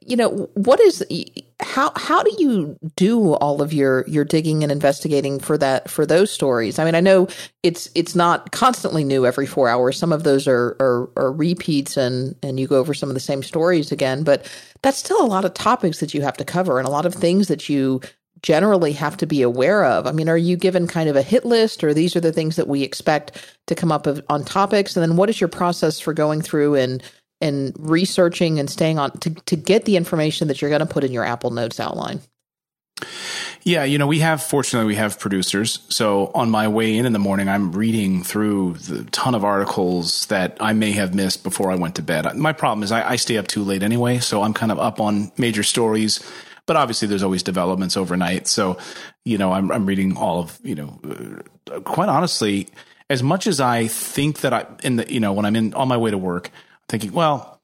you know what is how how do you do all of your your digging and investigating for that for those stories? I mean, I know it's it's not constantly new every four hours. Some of those are are, are repeats, and and you go over some of the same stories again, but that's still a lot of topics that you have to cover and a lot of things that you generally have to be aware of? I mean, are you given kind of a hit list or these are the things that we expect to come up of, on topics? And then what is your process for going through and and researching and staying on to, to get the information that you're going to put in your Apple Notes outline?
Yeah, you know, we have fortunately we have producers. So on my way in in the morning, I'm reading through the ton of articles that I may have missed before I went to bed. My problem is I, I stay up too late anyway, so I'm kind of up on major stories. But obviously, there's always developments overnight. So, you know, I'm, I'm reading all of you know, uh, quite honestly, as much as I think that I in the you know when I'm in on my way to work, thinking, well,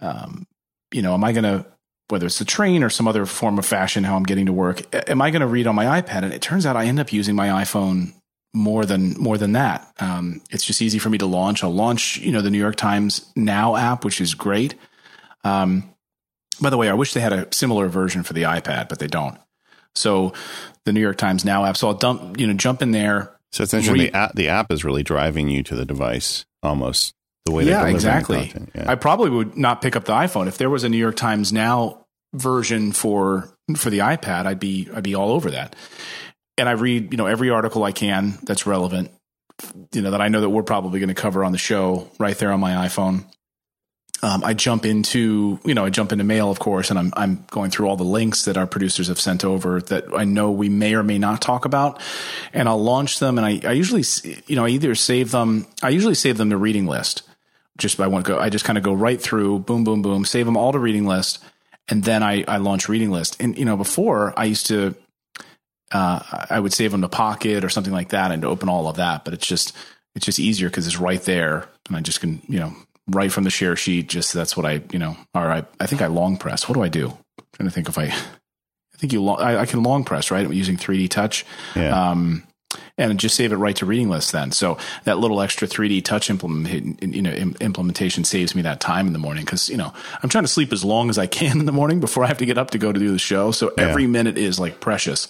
um, you know, am I going to whether it's the train or some other form of fashion, how I'm getting to work, am I going to read on my iPad? And it turns out I end up using my iPhone more than more than that. Um, it's just easy for me to launch. I'll launch, you know, the New York Times Now app, which is great. Um, by the way, I wish they had a similar version for the iPad, but they don't. So the New York Times Now app. So I'll dump, you know, jump in there.
So essentially, read. the app the app is really driving you to the device almost the way
yeah, exactly. Yeah. I probably would not pick up the iPhone if there was a New York Times Now version for for the iPad. I'd be I'd be all over that. And I read you know every article I can that's relevant. You know that I know that we're probably going to cover on the show right there on my iPhone. Um, I jump into, you know, I jump into mail, of course, and I'm I'm going through all the links that our producers have sent over that I know we may or may not talk about, and I'll launch them. And I, I usually, you know, I either save them. I usually save them to reading list, just by one go. I just kind of go right through, boom, boom, boom, save them all to reading list, and then I I launch reading list. And you know, before I used to, uh, I would save them to Pocket or something like that, and open all of that. But it's just it's just easier because it's right there, and I just can you know right from the share sheet. Just that's what I you know. All right, I think I long press. What do I do? I'm trying to think if I. I think you. Long, I, I, can long press right using 3D Touch.
Yeah. Um,
and just save it right to reading list then. So that little extra 3D touch implement, you know, implementation saves me that time in the morning because you know I'm trying to sleep as long as I can *laughs* in the morning before I have to get up to go to do the show. So every minute is like precious.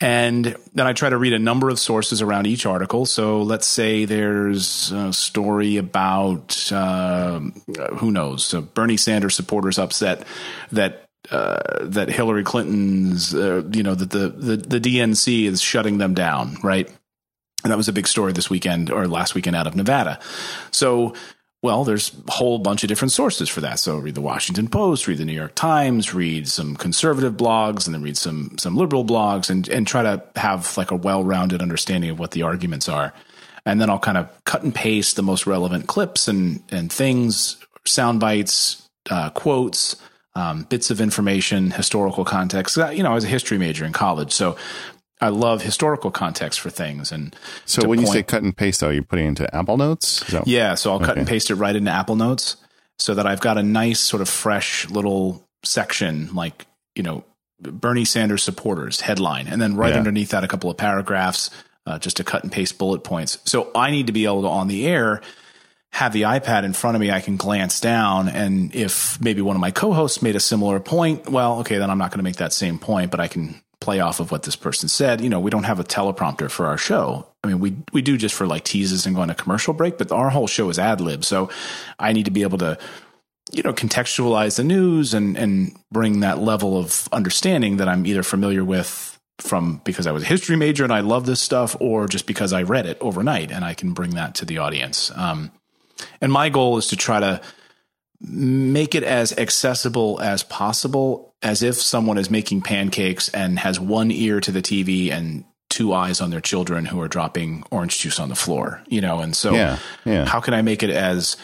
And then I try to read a number of sources around each article. So let's say there's a story about uh, who knows, so Bernie Sanders supporters upset that uh, that Hillary Clinton's, uh, you know, that the, the, the DNC is shutting them down, right? And that was a big story this weekend or last weekend out of Nevada. So, well, there's a whole bunch of different sources for that. So read the Washington Post, read the New York Times, read some conservative blogs, and then read some some liberal blogs, and and try to have like a well rounded understanding of what the arguments are. And then I'll kind of cut and paste the most relevant clips and and things, sound bites, uh, quotes um, bits of information, historical context. You know, I was a history major in college, so I love historical context for things. And
so when point, you say cut and paste, though, you're putting it into Apple Notes.
That, yeah, so I'll okay. cut and paste it right into Apple Notes, so that I've got a nice sort of fresh little section, like you know, Bernie Sanders supporters headline, and then right yeah. underneath that, a couple of paragraphs. Uh, just to cut and paste bullet points. So I need to be able to on the air have the iPad in front of me, I can glance down. And if maybe one of my co hosts made a similar point, well, okay, then I'm not going to make that same point, but I can play off of what this person said. You know, we don't have a teleprompter for our show. I mean, we we do just for like teases and going to commercial break, but our whole show is ad lib. So I need to be able to, you know, contextualize the news and and bring that level of understanding that I'm either familiar with from because I was a history major and I love this stuff, or just because I read it overnight and I can bring that to the audience. Um, and my goal is to try to make it as accessible as possible, as if someone is making pancakes and has one ear to the TV and two eyes on their children who are dropping orange juice on the floor, you know? And so,
yeah, yeah.
how can I make it as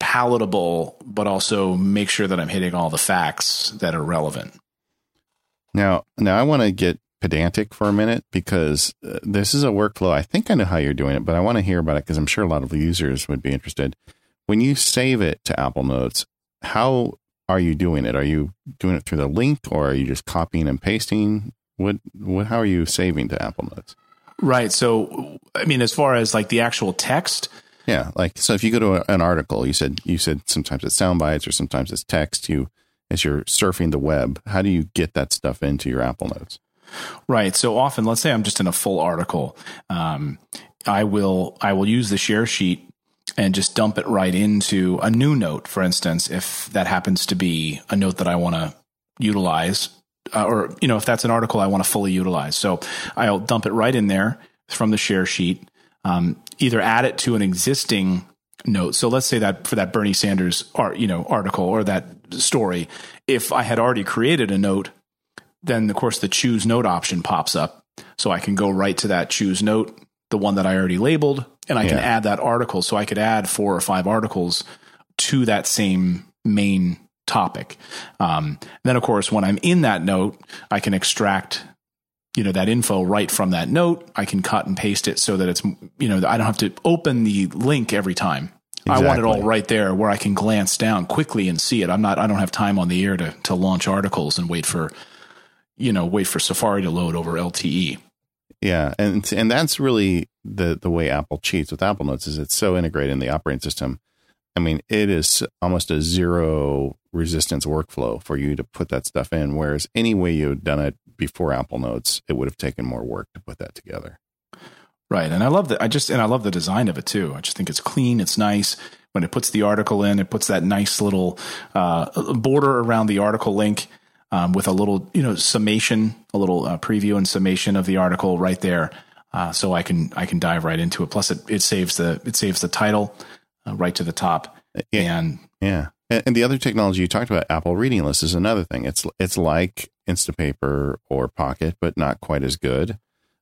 palatable, but also make sure that I'm hitting all the facts that are relevant?
Now, now I want to get pedantic for a minute because uh, this is a workflow. I think I know how you're doing it, but I want to hear about it because I'm sure a lot of users would be interested. When you save it to Apple Notes, how are you doing it? Are you doing it through the link or are you just copying and pasting? What, what, how are you saving to Apple Notes?
Right. So, I mean, as far as like the actual text,
yeah, like so. If you go to a, an article, you said you said sometimes it's sound bites or sometimes it's text. You as you're surfing the web, how do you get that stuff into your Apple Notes?
Right. So often, let's say I'm just in a full article, um, I will I will use the share sheet and just dump it right into a new note. For instance, if that happens to be a note that I want to utilize, uh, or you know, if that's an article I want to fully utilize, so I'll dump it right in there from the share sheet. Um, either add it to an existing note. So let's say that for that Bernie Sanders art, you know, article or that story, if I had already created a note, then of course the choose note option pops up. So I can go right to that choose note, the one that I already labeled, and I can add that article. So I could add four or five articles to that same main topic. Um, then of course, when I'm in that note, I can extract you know that info right from that note i can cut and paste it so that it's you know i don't have to open the link every time i want it all right there where i can glance down quickly and see it i'm not i don't have time on the air to to launch articles and wait for you know wait for safari to load over lte
Yeah, and and that's really the the way Apple cheats with Apple Notes is it's so integrated in the operating system. I mean, it is almost a zero resistance workflow for you to put that stuff in. Whereas any way you had done it before Apple Notes, it would have taken more work to put that together.
right and i love the i just and i love the design of it too i just think it's clean it's nice when it puts the article in it puts that nice little uh, border around the article link um, with a little you know summation a little uh, preview and summation of the article right there uh, so i can i can dive right into it plus it, it saves the it saves the title uh, right to the top
Yeah.
and
Yeah. And, and the other technology you talked about, Apple Reading List, is another thing. It's it's like Instapaper or Pocket, but not quite as good,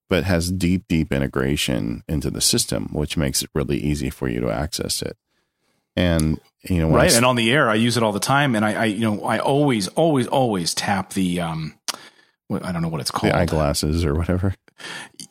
but has deep, deep integration into the system, which makes it really easy for you to access it. And you know, when I
right and on the air i use it all the time and i, I you know i always always always tap the um i don't know what it's called
the eyeglasses or whatever.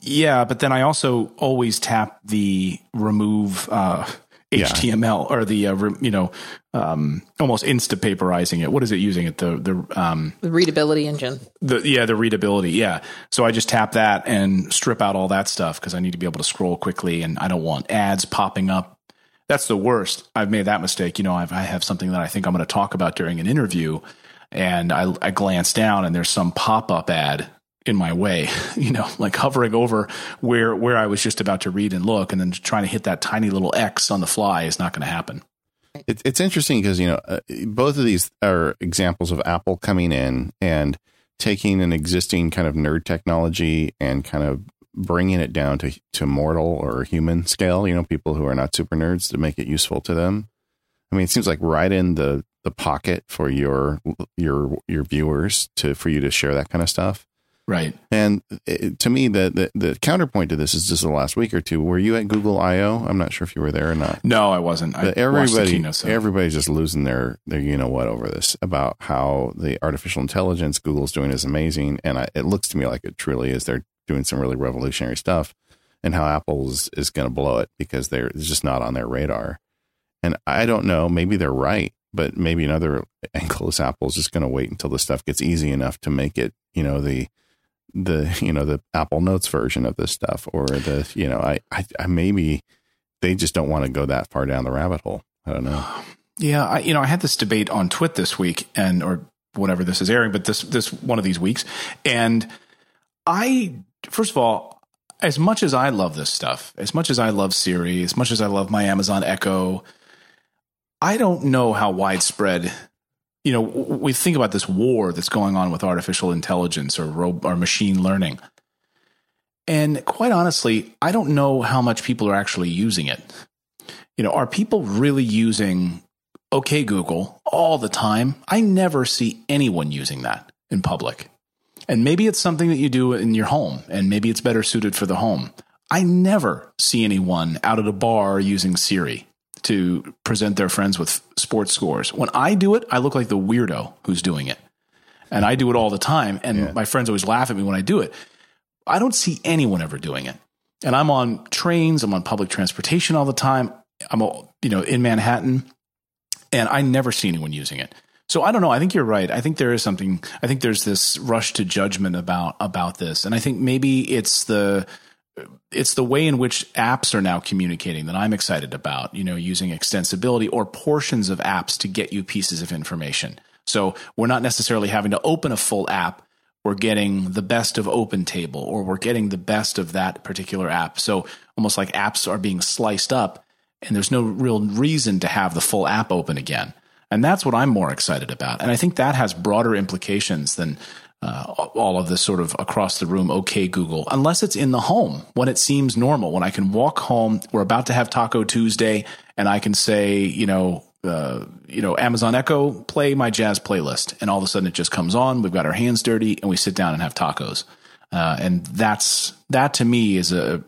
Yeah, but then I also always tap the remove uh,
Yeah.
HTML or the uh, re, you know um, almost insta paperizing it. What is it using it the the um,
The readability engine.
the yeah the readability yeah. So I just tap that and strip out all that stuff because I need to be able to scroll quickly and I don't want ads popping up. That's the worst. I've made that mistake. You know, I've, I have something that I think I'm going to talk about during an interview, and I, I glance down and there's some pop up ad in my way. *laughs* You know, like hovering over where where I was just about to read and look, and then trying to hit that tiny little X on the fly is not going to happen.
It, it's interesting because you know uh, both of these are examples of Apple coming in and taking an existing kind of nerd technology and kind of bringing it down to to mortal or human scale. You know, people who are not super nerds to make it useful to them. I mean, it seems like right in the the pocket for your your your viewers to for you to share that kind of stuff.
Right.
And it, to me, the, the the counterpoint to this is just the last week or two. Were you at Google I/O? I'm not sure if you were there or not.
No, I wasn't. I
everybody,
keynote, so-
everybody's just losing their, their, you know what, over this about how the artificial intelligence Google's doing is amazing, and I, it looks to me like it truly is. They're doing some really revolutionary stuff, and how Apple's is going to blow it because they're just not on their radar. And I don't know, maybe they're right, but maybe another *laughs* angle is Apple's just going to wait until the stuff gets easy enough to make it, you know, the the *laughs* you know the Apple Notes version of this stuff, or the you know, I I, I maybe they just don't want to go that far down the rabbit hole. I don't know. *sighs*
Yeah, I, you know, I had this debate on Twit this week, and or whatever this is airing, but this this one of these weeks, and I first of all, as much as I love this stuff, as much as I love Siri, as much as I love my Amazon Echo, I don't know how widespread. You know, we think about this war that's going on with artificial intelligence or ro- or machine learning, and quite honestly, I don't know how much people are actually using it. You know, are people really using OK Google all the time? I never see anyone using that in public. And maybe it's something that you do in your home, and maybe it's better suited for the home. I never see anyone out at a bar using Siri to present their friends with sports scores. When I do it, I look like the weirdo who's doing it. And I do it all the time. And
Yeah.
my friends always laugh at me when I do it. I don't see anyone ever doing it. And I'm on trains, I'm on public transportation all the time. I'm, you know, in Manhattan, and I never see anyone using it. So I don't know. I think you're right. I think there is something. I think there's this rush to judgment about about this, and I think maybe it's the it's the way in which apps are now communicating that I'm excited about. You know, using extensibility or portions of apps to get you pieces of information. So we're not necessarily having to open a full app. We're getting the best of OpenTable, or we're getting the best of that particular app. So almost like apps are being sliced up, and there's no real reason to have the full app open again. And that's what I'm more excited about. And I think that has broader implications than uh, all of this sort of across the room, okay, Google, unless it's in the home when it seems normal. When I can walk home, we're about to have Taco Tuesday, and I can say, you know, uh, you know, Amazon Echo, play my jazz playlist, and all of a sudden it just comes on. We've got our hands dirty, and we sit down and have tacos. Uh, and that's that to me is a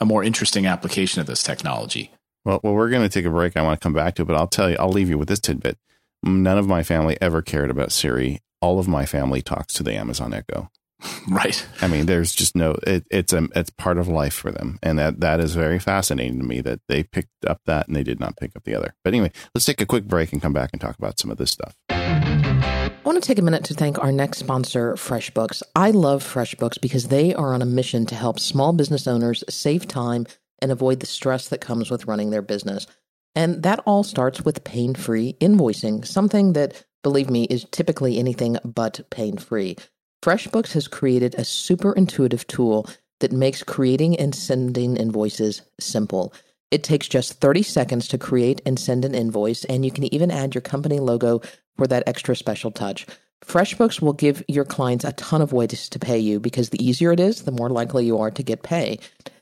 a more interesting application of this technology.
Well, well, we're going to take a break. I want to come back to it, but I'll tell you, I'll leave you with this tidbit. None of my family ever cared about Siri. All of my family talks to the Amazon Echo. *laughs*
Right.
I mean, there's just no. It, it's a it's part of life for them, and that that is very fascinating to me that they picked up that and they did not pick up the other. But anyway, let's take a quick break and come back and talk about some of this stuff.
I want to take a minute to thank our next sponsor, FreshBooks. I love FreshBooks because they are on a mission to help small business owners save time and avoid the stress that comes with running their business. And that all starts with pain free invoicing, something that, believe me, is typically anything but pain free. FreshBooks has created a super intuitive tool that makes creating and sending invoices simple. It takes just 30 seconds to create and send an invoice, and you can even add your company logo for that extra special touch. FreshBooks will give your clients a ton of ways to pay you because the easier it is, the more likely you are to get pay.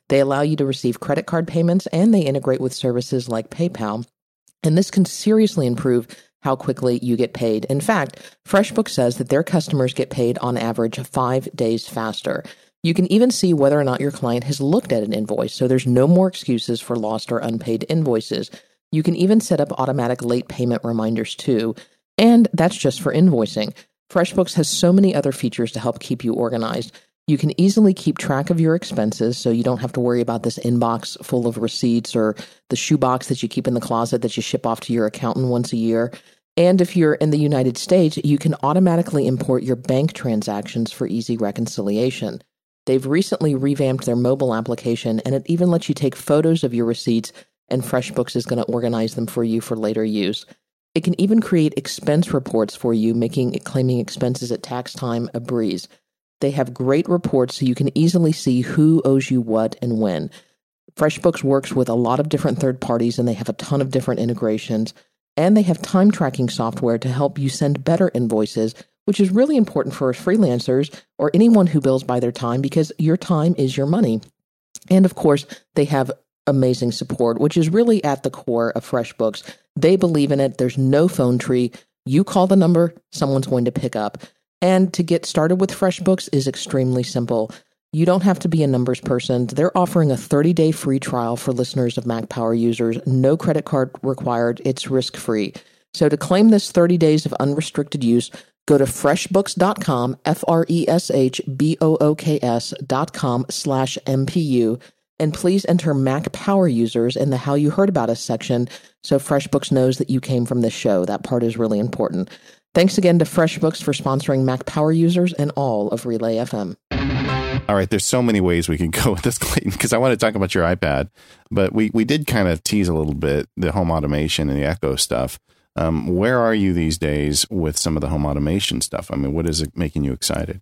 They allow you to receive credit card payments and they integrate with services like PayPal. And this can seriously improve how quickly you get paid. In fact, FreshBooks says that their customers get paid on average five days faster. You can even see whether or not your client has looked at an invoice, so there's no more excuses for lost or unpaid invoices. You can even set up automatic late payment reminders too. And that's just for invoicing. FreshBooks has so many other features to help keep you organized. You can easily keep track of your expenses so you don't have to worry about this inbox full of receipts or the shoebox that you keep in the closet that you ship off to your accountant once a year. And if you're in the United States, you can automatically import your bank transactions for easy reconciliation. They've recently revamped their mobile application and it even lets you take photos of your receipts, and FreshBooks is going to organize them for you for later use. It can even create expense reports for you, making claiming expenses at tax time a breeze. They have great reports so you can easily see who owes you what and when. FreshBooks works with a lot of different third parties and they have a ton of different integrations. And they have time tracking software to help you send better invoices, which is really important for freelancers or anyone who bills by their time because your time is your money. And of course, they have amazing support, which is really at the core of FreshBooks. They believe in it. There's no phone tree. You call the number, someone's going to pick up. And to get started with FreshBooks is extremely simple. You don't have to be a numbers person. They're offering a 30 day free trial for listeners of Mac Power users. No credit card required. It's risk free. So to claim this 30 days of unrestricted use, go to freshbooks.com, F R E S H B O O K S.com slash MPU. And please enter Mac Power users in the How You Heard About Us section so FreshBooks knows that you came from this show. That part is really important. Thanks again to FreshBooks for sponsoring Mac Power users and all of Relay FM.
All right, there's so many ways we can *laughs* go with this, Clayton, because I want to talk about your iPad, but we, we did kind of tease a little bit the home automation and the Echo stuff. Um, where are you these days with some of the home automation stuff? I mean, what is it making you excited?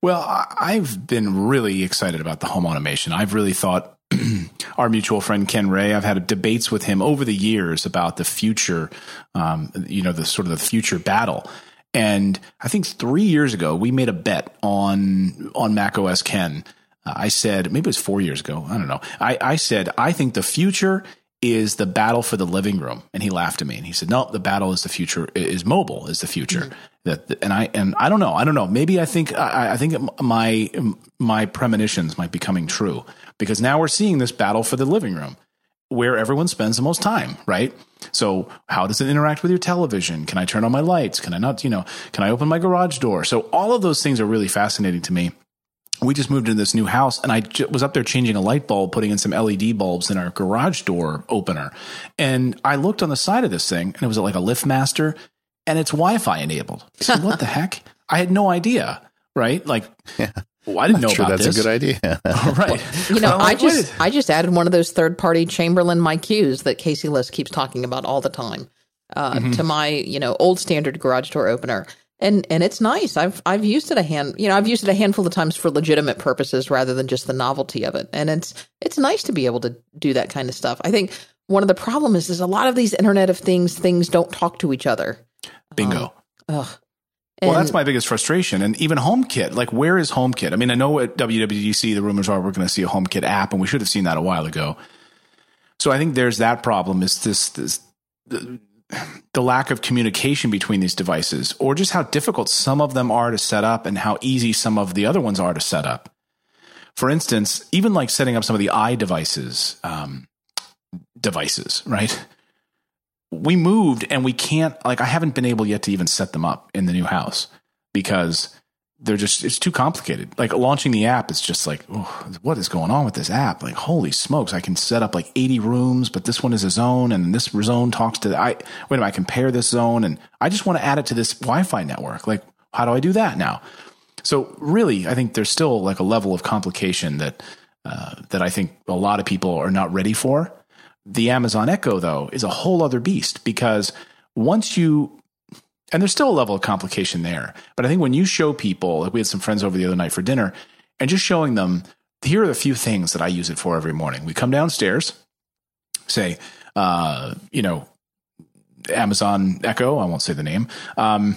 Well, I've been really excited about the home automation. I've really thought *clears throat* our mutual friend Ken Ray. I've had debates with him over the years about the future, um, you know, the sort of the future battle. And I think three years ago we made a bet on on Mac OS Ken. Uh, I said maybe it was four years ago. I don't know. I, I said I think the future is the battle for the living room, and he laughed at me and he said, "No, the battle is the future. Is mobile is the future." Mm-hmm. That and I and I don't know. I don't know. Maybe I think I, I think my my premonitions might be coming true because now we're seeing this battle for the living room where everyone spends the most time, right? So how does it interact with your television? Can I turn on my lights? Can I not, you know, can I open my garage door? So all of those things are really fascinating to me. We just moved into this new house and I was up there changing a light bulb, putting in some LED bulbs in our garage door opener. And I looked on the side of this thing and it was like a LiftMaster and it's Wi-Fi enabled. So what the *laughs* heck? I had no idea, right? Like yeah. Well, I didn't know
sure
about
that's
this.
a good idea. *laughs* *laughs*
right.
You know, I just I just added one of those third party Chamberlain MyQs that Casey Liss keeps talking about all the time uh, mm-hmm. to my you know old standard garage door opener, and and it's nice. I've I've used it a hand you know I've used it a handful of times for legitimate purposes rather than just the novelty of it, and it's it's nice to be able to do that kind of stuff. I think one of the problems is is a lot of these Internet of Things things don't talk to each other.
Bingo.
Um, ugh
well, that's my biggest frustration. And even HomeKit, like where is HomeKit? I mean, I know at WWDC, the rumors are we're going to see a HomeKit app, and we should have seen that a while ago. So I think there's that problem is this, this the, lack of communication between these devices, or just how difficult some of them are to set up and how easy some of the other ones are to set up. For instance, even like setting up some of the iDevices um, devices, right? we moved and we can't like I haven't been able yet to even set them up in the new house because they're just it's too complicated. Like launching the app is just like, oh, what is going on with this app? Like, holy smokes, I can set up like 80 rooms, but this one is a zone and this zone talks to the, I wait a minute, I pair this zone and I just want to add it to this Wi-Fi network. Like, how do I do that now? So really, I think there's still like a level of complication that uh, that I think a lot of people are not ready for. The Amazon Echo, though, is a whole other beast because once you, and there's still a level of complication there, but I think when you show people, like we had some friends over the other night for dinner, and just showing them, here are the few things that I use it for every morning. We come downstairs, say, uh, you know, Amazon Echo, I won't say the name, um,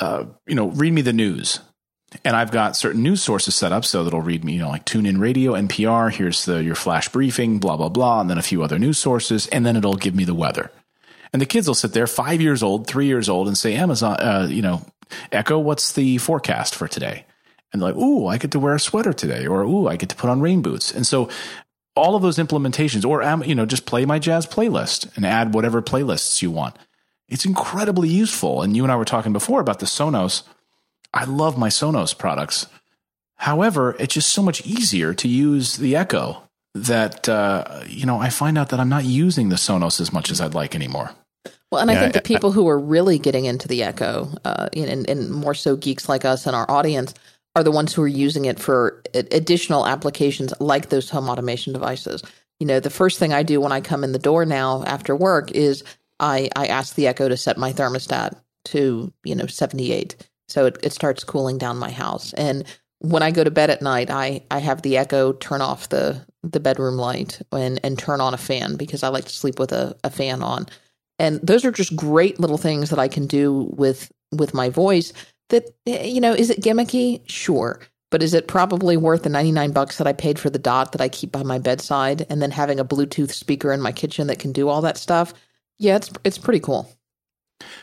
uh, you know, read me the news and I've got certain news sources set up so that it'll read me, you know, like tune in radio, NPR, here's the your flash briefing, blah, blah, blah, and then a few other news sources, and then it'll give me the weather. And the kids will sit there, five years old, three years old, and say, Amazon, uh, you know, Echo, what's the forecast for today? And they're like, ooh, I get to wear a sweater today, or ooh, I get to put on rain boots. And so all of those implementations, or you know, just play my jazz playlist and add whatever playlists you want. It's incredibly useful. And you and I were talking before about the Sonos I love my Sonos products. However, it's just so much easier to use the Echo that uh, you know I find out that I'm not using the Sonos as much as I'd like anymore.
Well, and yeah, I think the people I, who are really getting into the Echo, uh, and, and more so geeks like us and our audience, are the ones who are using it for additional applications like those home automation devices. You know, the first thing I do when I come in the door now after work is I, I ask the Echo to set my thermostat to, you know, 78 so it, it starts cooling down my house. And when I go to bed at night, I, I have the Echo turn off the, the bedroom light and, and turn on a fan because I like to sleep with a, a fan on. And those are just great little things that I can do with with my voice that eh, you know, is it gimmicky? Sure. But is it probably worth the 99 bucks that I paid for the dot that I keep by my bedside and then having a Bluetooth speaker in my kitchen that can do all that stuff? Yeah, it's it's pretty cool.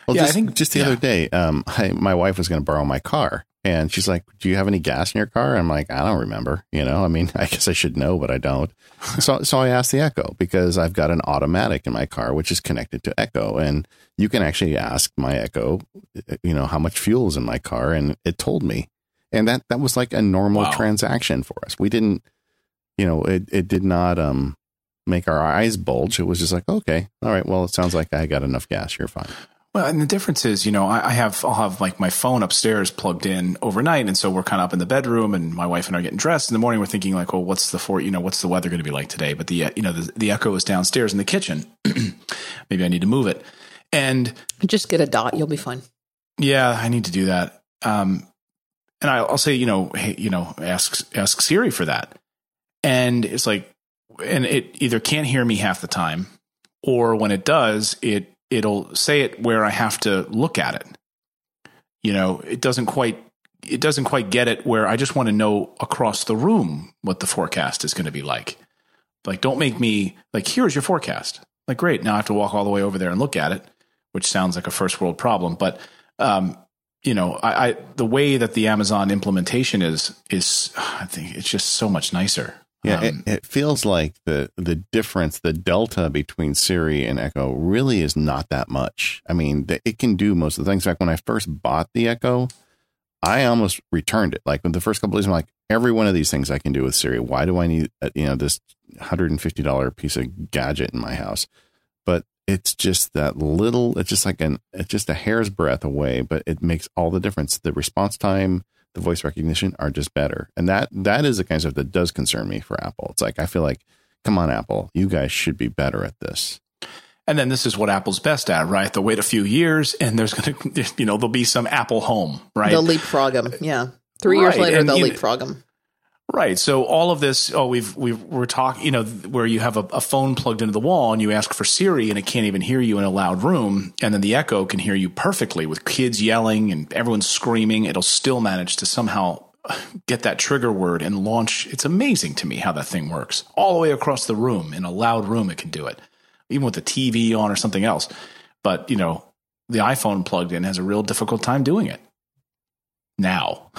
Well, yeah, just, I think just the yeah. other day, um, I, my wife was going to borrow my car, and she's like, "Do you have any gas in your car?" I'm like, "I don't remember." You know, I mean, *laughs* I guess I should know, but I don't. so, so I asked the Echo because I've got an automatic in my car which is connected to Echo, and you can actually ask my Echo, you know, how much fuel is in my car, and it told me, and that that was like a normal wow. transaction for us. We didn't, you know, it it did not um make our eyes bulge. It was just like, okay, all right, well, it sounds like I got enough gas. You're fine.
Well, and the difference is, you know, I, I, have I'll have like my phone upstairs plugged in overnight, and so we're kind of up in the bedroom, and my wife and I are getting dressed in the morning. We're thinking like, well, what's the for you know what's the weather going to be like today? But the you know the, the Echo is downstairs in the kitchen. *clears throat* Maybe I need to move it, and
just get a dot. You'll be fine.
Yeah, I need to do that. Um, and I, I'll say, you know, hey, you know, ask ask Siri for that, and it's like, and it either can't hear me half the time, or when it does, it it'll say it where I have to look at it. You know, it doesn't quite it doesn't quite get it where I just want to know across the room what the forecast is going to be like. Like don't make me like here's your forecast. Like great, now I have to walk all the way over there and look at it, which sounds like a first world problem, but um you know, I, I the way that the Amazon implementation is is *sighs* I think it's just so much nicer.
Yeah, um, it, it, feels like the the difference, the delta between Siri and Echo really is not that much. I mean, the, it can do most of the things. In fact, when I first bought the Echo, I almost returned it. Like in the first couple of days, I'm like, every one of these things I can do with Siri. Why do I need uh, you know this hundred and fifty dollar piece of gadget in my house? But it's just that little. It's just like an. It's just a hair's breadth away, but it makes all the difference. The response time the voice recognition are just better. And that that is the kind of stuff that does concern me for Apple. It's like I feel like, come on, Apple, you guys should be better at this.
And then this is what Apple's best at, right? They'll wait a few years, and there's going *laughs* to, you know, there'll be some Apple Home, right?
They'll leapfrog them, yeah. Three right. years later, and, they'll leapfrog them.
Right. So all of this, oh, we've we've we're talking, you know, where you have a, a, phone plugged into the wall and you ask for Siri and it can't even hear you in a loud room, and then the Echo can hear you perfectly with kids yelling and everyone screaming. It'll still manage to somehow get that trigger word and launch. It's amazing to me how that thing works all the way across the room in a loud room. It can do it, even with the TV on or something else. But you know, the iPhone plugged in has a real difficult time doing it now.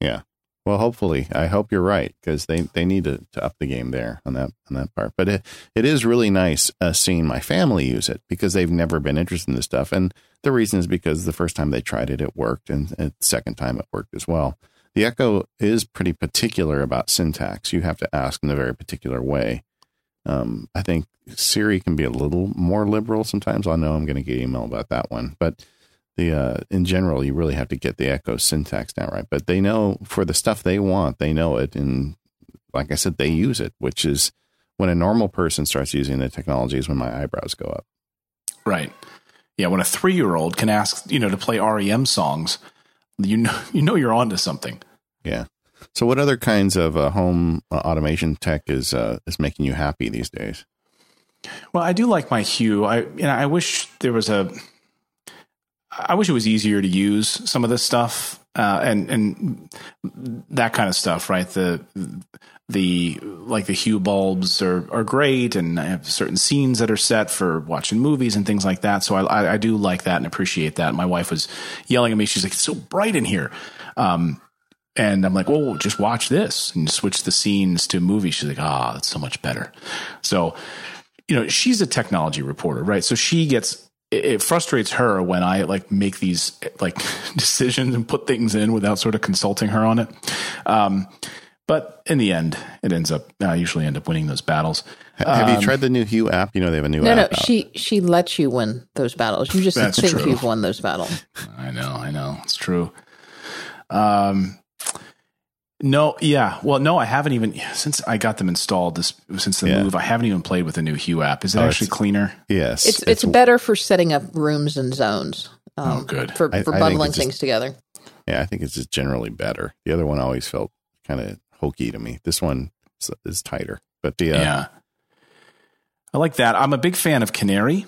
Yeah. Well, hopefully, I hope you're right because they, they need to, to up the game there on that on that part. But it, it is really nice uh, seeing my family use it because they've never been interested in this stuff, and the reason is because the first time they tried it, it worked, and, the second time it worked as well. The Echo is pretty particular about syntax. You have to ask in a very particular way. Um, I think Siri can be a little more liberal sometimes. I know I'm going to get email about that one, but the uh, in general, you really have to get the Echo syntax down right. But they know for the stuff they want, they know it, and like I said, they use it. Which is when a normal person starts using the technology is when my eyebrows go up.
Right. Yeah. When a three year old can ask you know to play REM songs, you know *laughs* you know you're onto something.
Yeah. So, what other kinds of uh, home uh, automation tech is uh, is making you happy these days?
Well, I do like my Hue. I you know I wish there was a I wish it was easier to use some of this stuff uh, and and that kind of stuff, right? The the like the hue bulbs are are great, and I have certain scenes that are set for watching movies and things like that. So I I do like that and appreciate that. My wife was yelling at me; she's like, "It's so bright in here." Um, and I'm like, "Oh, just watch this," and switch the scenes to movies. She's like, "Ah, oh, that's so much better." So, you know, she's a technology reporter, right? So she gets it, frustrates her when I like make these like *laughs* decisions and put things in without sort of consulting her on it. Um, but in the end, it ends up I usually end up winning those battles.
Have um, you tried the new Hue app? You know they have a new
no,
app.
No, no, she she lets you win those battles. You just think
true.
you've won those battles.
I know, I know, it's true. Um, no, yeah. Well, no, I haven't even since I got them installed. This since the yeah. move, I haven't even played with the new Hue app. Is it oh, actually cleaner?
Yes,
it's, it's, it's better for setting up rooms and zones.
Um, oh, good
for for I, bundling I things together.
Yeah, I think it's just generally better. The other one always felt kind of hokey to me. This one is, is tighter, but the uh,
yeah, I like that. I'm a big fan of Canary.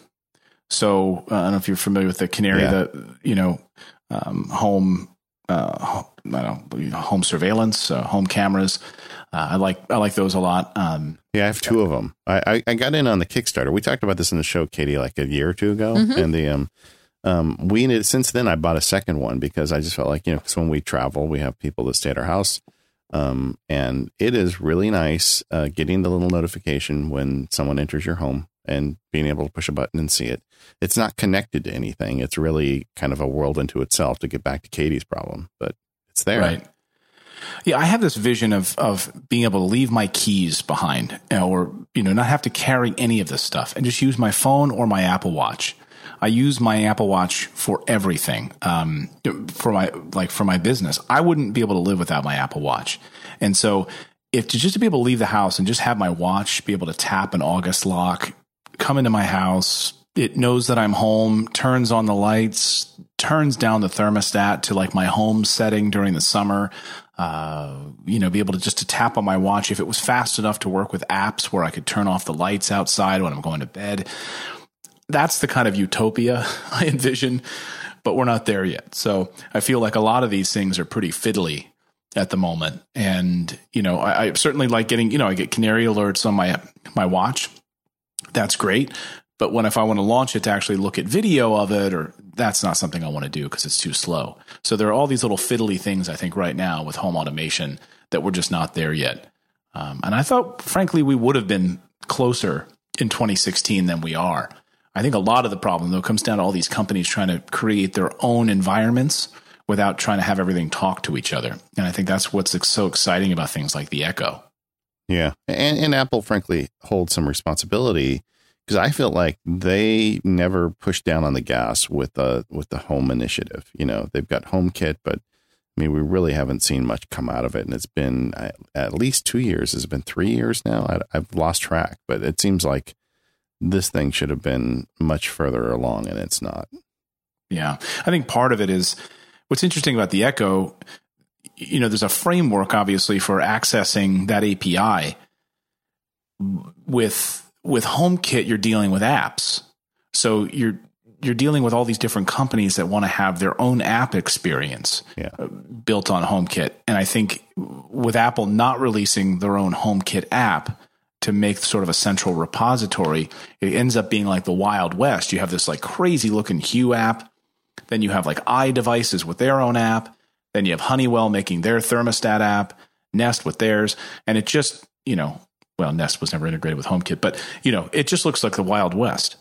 So uh, I don't know if you're familiar with the Canary, yeah. the you know um, home uh, know, home surveillance, uh, home cameras. Uh, I like I like those a lot. Um,
yeah, I have two of them. I, I, I got in on the Kickstarter. We talked about this in the show, Katie, like a year or two ago, mm-hmm. and the um um we needed, since then I bought a second one because I just felt like you know because when we travel we have people that stay at our house. Um, and it is really nice uh, getting the little notification when someone enters your home and being able to push a button and see it. It's not connected to anything. It's really kind of a world into itself to get back to Katie's problem, but it's there.
Right. Yeah, I have this vision of of being able to leave my keys behind, or you know, not have to carry any of this stuff, and just use my phone or my Apple Watch. I use my Apple Watch for everything, um, for my like for my business. I wouldn't be able to live without my Apple Watch, and so if to just to be able to leave the house and just have my watch be able to tap an August lock, come into my house, it knows that I'm home, turns on the lights, turns down the thermostat to like my home setting during the summer. Uh, you know, be able to just to tap on my watch if it was fast enough to work with apps where I could turn off the lights outside when I'm going to bed. That's the kind of utopia *laughs* I envision, but we're not there yet. So I feel like a lot of these things are pretty fiddly at the moment. And, you know, I, I certainly like getting, you know, I get canary alerts on my, my watch. That's great. But when if I want to launch it to actually look at video of it, or that's not something I want to do because it's too slow. So there are all these little fiddly things I think right now with home automation that we're just not there yet. Um, and I thought, frankly, we would have been closer in 2016 than we are. I think a lot of the problem though comes down to all these companies trying to create their own environments without trying to have everything talk to each other. And I think that's what's so exciting about things like the Echo.
Yeah, and, and Apple, frankly, holds some responsibility because I feel like they never pushed down on the gas with the with the home initiative. You know, they've got HomeKit, but I mean, we really haven't seen much come out of it, and it's been at least two years. It's it been three years now? I've lost track, but it seems like this thing should have been much further along, and it's not.
Yeah, I think part of it is what's interesting about the Echo you know, there's a framework obviously for accessing that API. With with HomeKit, you're dealing with apps, so you're you're dealing with all these different companies that want to have their own app experience
Yeah.
uh, built on HomeKit. And I think with Apple not releasing their own HomeKit app to make sort of a central repository, it ends up being like the Wild West. You have this like crazy looking Hue app. Then you have like iDevices with their own app. Then you have Honeywell making their thermostat app, Nest with theirs. And it just, you know, well, Nest was never integrated with HomeKit, but you know, it just looks like the Wild West.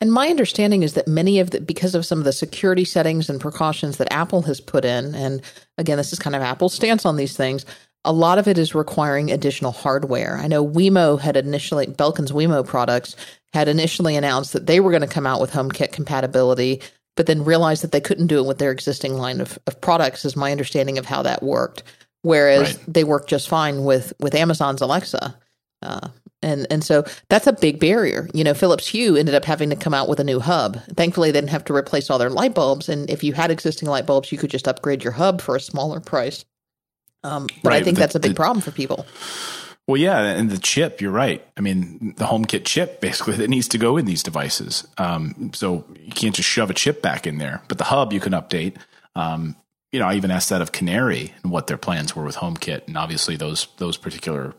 And my understanding is that many of the, because of some of the security settings and precautions that Apple has put in, and again, this is kind of Apple's stance on these things, a lot of it is requiring additional hardware. I know Wemo had initially, Belkin's Wemo products had initially announced that they were going to come out with HomeKit compatibility, but then realized that they couldn't do it with their existing line of, of products, is my understanding of how that worked. Whereas
Right.
they work just fine with, with Amazon's Alexa. Uh, and and so that's a big barrier. You know, Philips Hue ended up having to come out with a new hub. Thankfully, they didn't have to replace all their light bulbs. And if you had existing light bulbs, you could just upgrade your hub for a smaller price. Um, but I think
the-
that's a big
the-
problem for people.
Well, yeah, and the chip, you're right. I mean, the HomeKit chip basically *laughs* that needs to go in these devices. Um, so you can't just shove a chip back in there, but the hub you can update. Um, you know, I even asked that of Canary and what their plans were with HomeKit, and obviously those those particular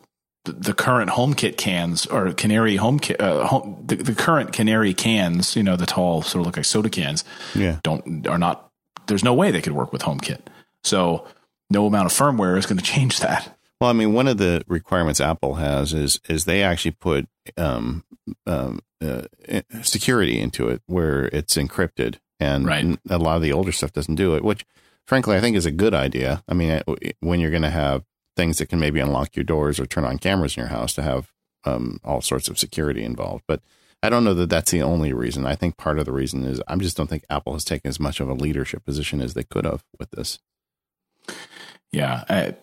the, the current HomeKit cans or Canary HomeKit, uh, home, the, the current Canary cans, you know, the tall sort of look like soda cans,
Yeah.
don't are not. There's no way they could work with HomeKit. So no amount of firmware is going to change that.
Well, I mean, one of the requirements Apple has is is they actually put um, um, uh, security into it where it's encrypted, and
Right.
a lot of the older stuff doesn't do it. Which, frankly, I think is a good idea. I mean, uh, when you're going to have things that can maybe unlock your doors or turn on cameras in your house to have um, all sorts of security involved, but I don't know that that's the only reason. I think part of the reason is I just don't think Apple has taken as much of a leadership position as they could have with this.
Yeah, I,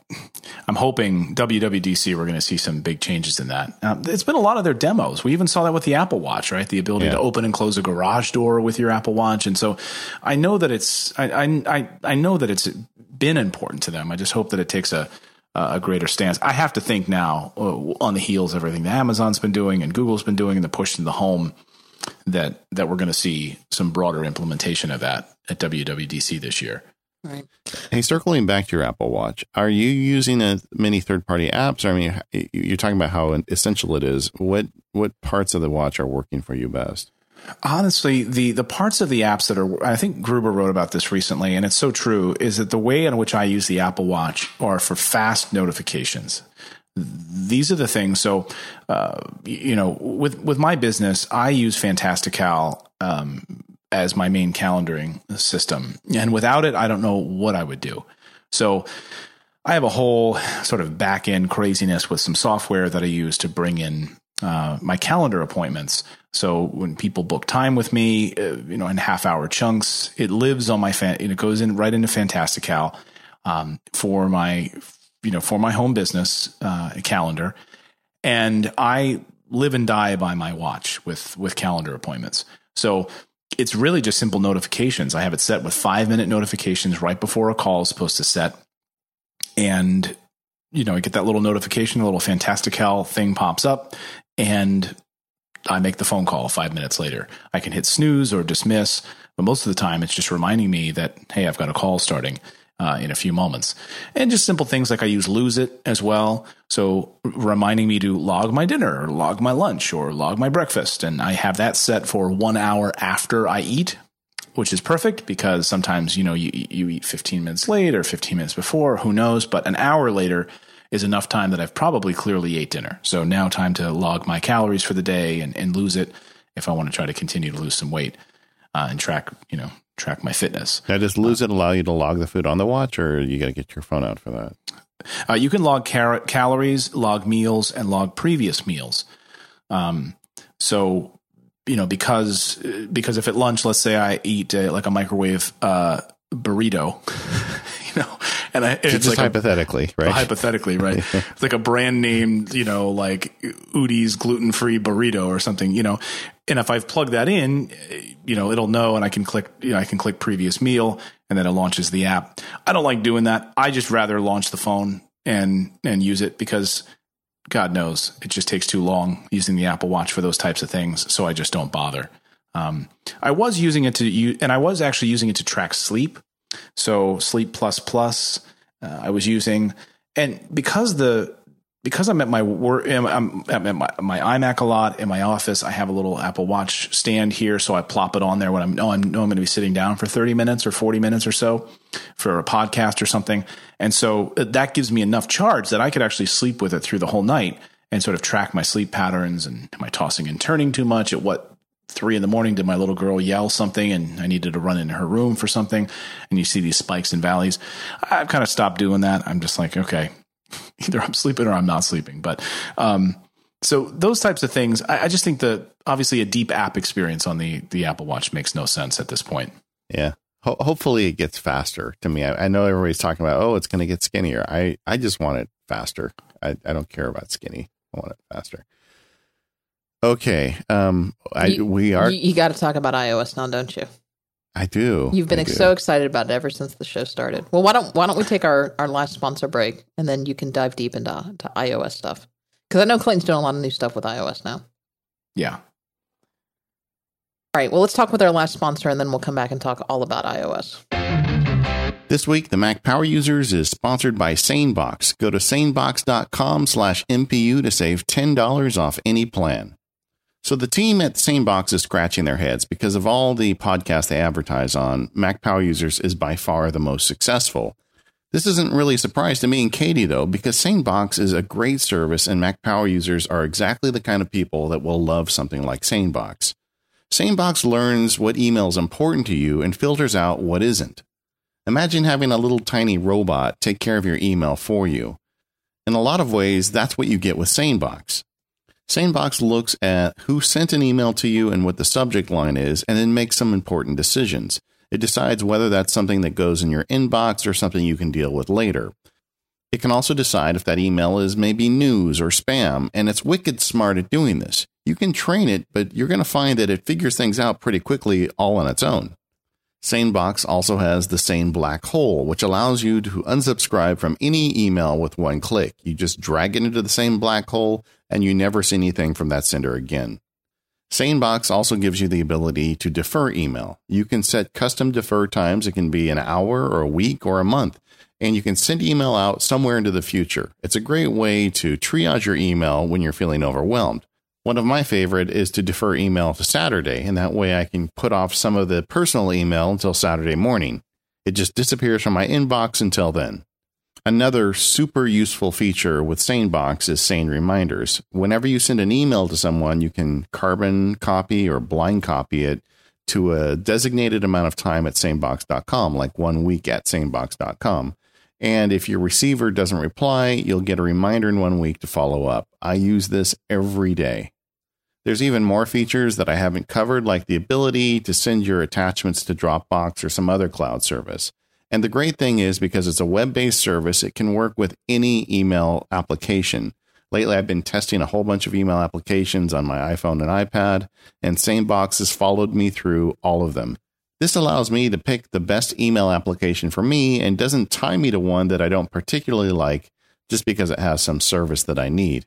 I'm hoping WWDC we're going to see some big changes in that. Um, it's been a lot of their demos. We even saw that with the Apple Watch, right? The ability
Yeah.
to open and close a garage door with your Apple Watch, and so I know that it's I I, I know that it's been important to them. I just hope that it takes a a greater stance. I have to think now uh, on the heels of everything that Amazon's been doing and Google's been doing and the push to the home that that we're going to see some broader implementation of that at WWDC this year.
Right.
Hey, circling back to your Apple Watch, are you using a, many third-party apps? I mean, you're talking about how essential it is. What what parts of the watch are working for you best?
Honestly, the the parts of the apps that are I think Gruber wrote about this recently, and it's so true, is that the way in which I use the Apple Watch are for fast notifications. These are the things. So, uh, you know, with with my business, I use Fantastical um, as my main calendaring system, and without it, I don't know what I would do. So, I have a whole sort of back end craziness with some software that I use to bring in uh, my calendar appointments. So when people book time with me, uh, you know, in half hour chunks, it lives on my fan. It goes in right into Fantastical um, for my, you know, for my home business uh, calendar, and I live and die by my watch with with calendar appointments. So it's really just simple notifications. I have it set with five minute notifications right before a call is supposed to set and you know, I get that little notification, a little Fantastical thing pops up, and I make the phone call five minutes later. I can hit snooze or dismiss, but most of the time it's just reminding me that, hey, I've got a call starting uh, in a few moments. And just simple things like I use Lose It as well. So reminding me to log my dinner or log my lunch or log my breakfast. And I have that set for one hour after I eat, which is perfect because sometimes you know you you eat 15 minutes late or 15 minutes before who knows but an hour later is enough time that I've probably clearly ate dinner so now time to log my calories for the day and, and lose it if I want to try to continue to lose some weight uh, and track you know track my fitness
Now, does Lose It allow you to log the food on the watch, or you got to get your phone out for that?
Uh, you can log car- calories, log meals, and log previous meals. Um, so you know because because if at lunch, let's say I eat uh, like a microwave uh, burrito, *laughs* know, and, I, and
Just
it's like a-
hypothetically, right?
hypothetically, right? *laughs* It's like a brand name, you know, like Udi's gluten free burrito or something, you know. And if I've plugged that in, you know, it'll know and I can click, you know, I can click previous meal and then it launches the app. I don't like doing that. I just rather launch the phone and, and use it because God knows it just takes too long using the Apple Watch for those types of things. So I just don't bother. Um, I was using it to and I was actually using it to track sleep. So Sleep Plus Plus, uh, I was using, and because the because I'm at my work, I'm, I'm at my, my iMac a lot in my office. I have a little Apple Watch stand here, so I plop it on there when I'm know I'm know I'm going to be sitting down for 30 minutes or 40 minutes or so for a podcast or something, and so uh, that gives me enough charge that I could actually sleep with it through the whole night and sort of track my sleep patterns and am I tossing and turning too much at what three in the morning did my little girl yell something and I needed to run into her room for something and you see these spikes and valleys. I've kind of stopped doing that. I'm just like, okay, *laughs* either I'm sleeping or I'm not sleeping. But um, so those types of things, I, I just think that obviously a deep app experience on the the Apple Watch makes no sense at this point.
Yeah. Ho- hopefully it gets faster to me. I, I know everybody's talking about, oh, it's going to get skinnier. I, I just want it faster. I, I don't care about skinny. I want it faster. Okay. Um, I,
You-
we are,
You, you got to talk about iOS now, don't you?
I do.
You've been
I
ex-
do.
so excited about it ever since the show started. Well, why don't why don't we take our, our last sponsor break and then you can dive deep into to iOS stuff because I know Clayton's doing a lot of new stuff with iOS now.
Yeah.
All right. well, let's talk with our last sponsor and then we'll come back and talk all about iOS.
This week, the Mac Power Users is sponsored by SaneBox. Go to sanebox.com slash MPU to save $10 off any plan. So the team at SaneBox is scratching their heads because of all the podcasts they advertise on, Mac Power Users is by far the most successful. This isn't really a surprise to me and Katie, though, because SaneBox is a great service and Mac Power users are exactly the kind of people that will love something like SaneBox. SaneBox learns what email is important to you and filters out what isn't. Imagine having a little tiny robot take care of your email for you. In a lot of ways, that's what you get with SaneBox. SaneBox looks at who sent an email to you and what the subject line is, and then makes some important decisions. It decides whether that's something that goes in your inbox or something you can deal with later. It can also decide if that email is maybe news or spam, and it's wicked smart at doing this. You can train it, but you're going to find that it figures things out pretty quickly all on its own. SaneBox also has the Sane Black Hole, which allows you to unsubscribe from any email with one click. You just drag it into the Sane Black Hole and you never see anything from that sender again. SaneBox also gives you the ability to defer email. You can set custom defer times. It can be an hour or a week or a month, and you can send email out somewhere into the future. It's a great way to triage your email when you're feeling overwhelmed. One of my favorite is to defer email to Saturday, and that way I can put off some of the personal email until Saturday morning. It just disappears from my inbox until then. Another super useful feature with SaneBox is Sane Reminders. Whenever you send an email to someone, you can carbon copy or blind copy it to a designated amount of time at sanebox.com, like one week at sanebox.com. And if your receiver doesn't reply, you'll get a reminder in one week to follow up. I use this every day. There's even more features that I haven't covered, like the ability to send your attachments to Dropbox or some other cloud service. And the great thing is because it's a web based service, it can work with any email application. Lately, I've been testing a whole bunch of email applications on my iPhone and iPad, and SaneBox has followed me through all of them. This allows me to pick the best email application for me and doesn't tie me to one that I don't particularly like just because it has some service that I need.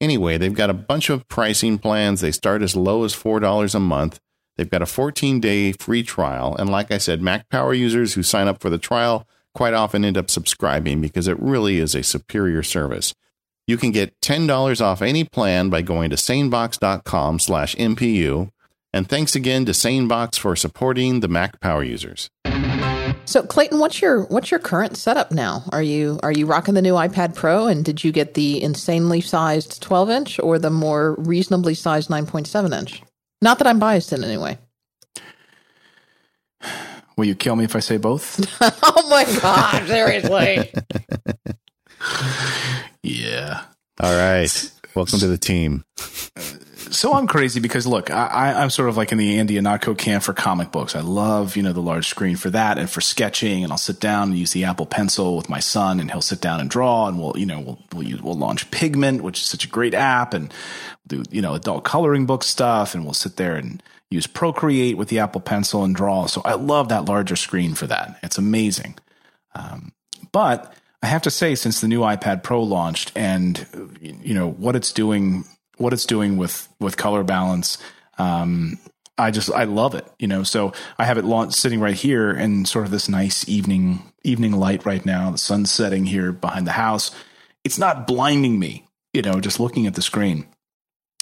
Anyway, they've got a bunch of pricing plans. They start as low as $4 a month. They've got a 14 day free trial. And like I said, Mac Power users who sign up for the trial quite often end up subscribing because it really is a superior service. You can get $10 off any plan by going to sanebox.com slash MPU. And thanks again to SaneBox for supporting the Mac Power users.
So Clayton, what's your what's your current setup now? Are you are you rocking the new iPad Pro and did you get the insanely sized 12 inch or the more reasonably sized 9.7 inch? Not that I'm biased in any way.
Will you kill me if I say both? *laughs*
oh my god, seriously. *laughs*
yeah.
All right. Welcome to the team.
Uh, so I'm crazy because look, I, I'm sort of like in the Andy Ihnatko camp for comic books. I love, you know, the large screen for that and for sketching. And I'll sit down and use the Apple Pencil with my son, and he'll sit down and draw. And we'll, you know, we'll we'll, use, we'll launch Pigment, which is such a great app, and do you know adult coloring book stuff. And we'll sit there and use Procreate with the Apple Pencil and draw. So I love that larger screen for that. It's amazing. Um, but I have to say, since the new iPad Pro launched, and you know what it's doing, what it's doing with with color balance, um, I just I love it. You know, so I have it launched sitting right here in sort of this nice evening evening light right now. The sun's setting here behind the house. It's not blinding me. You know, just looking at the screen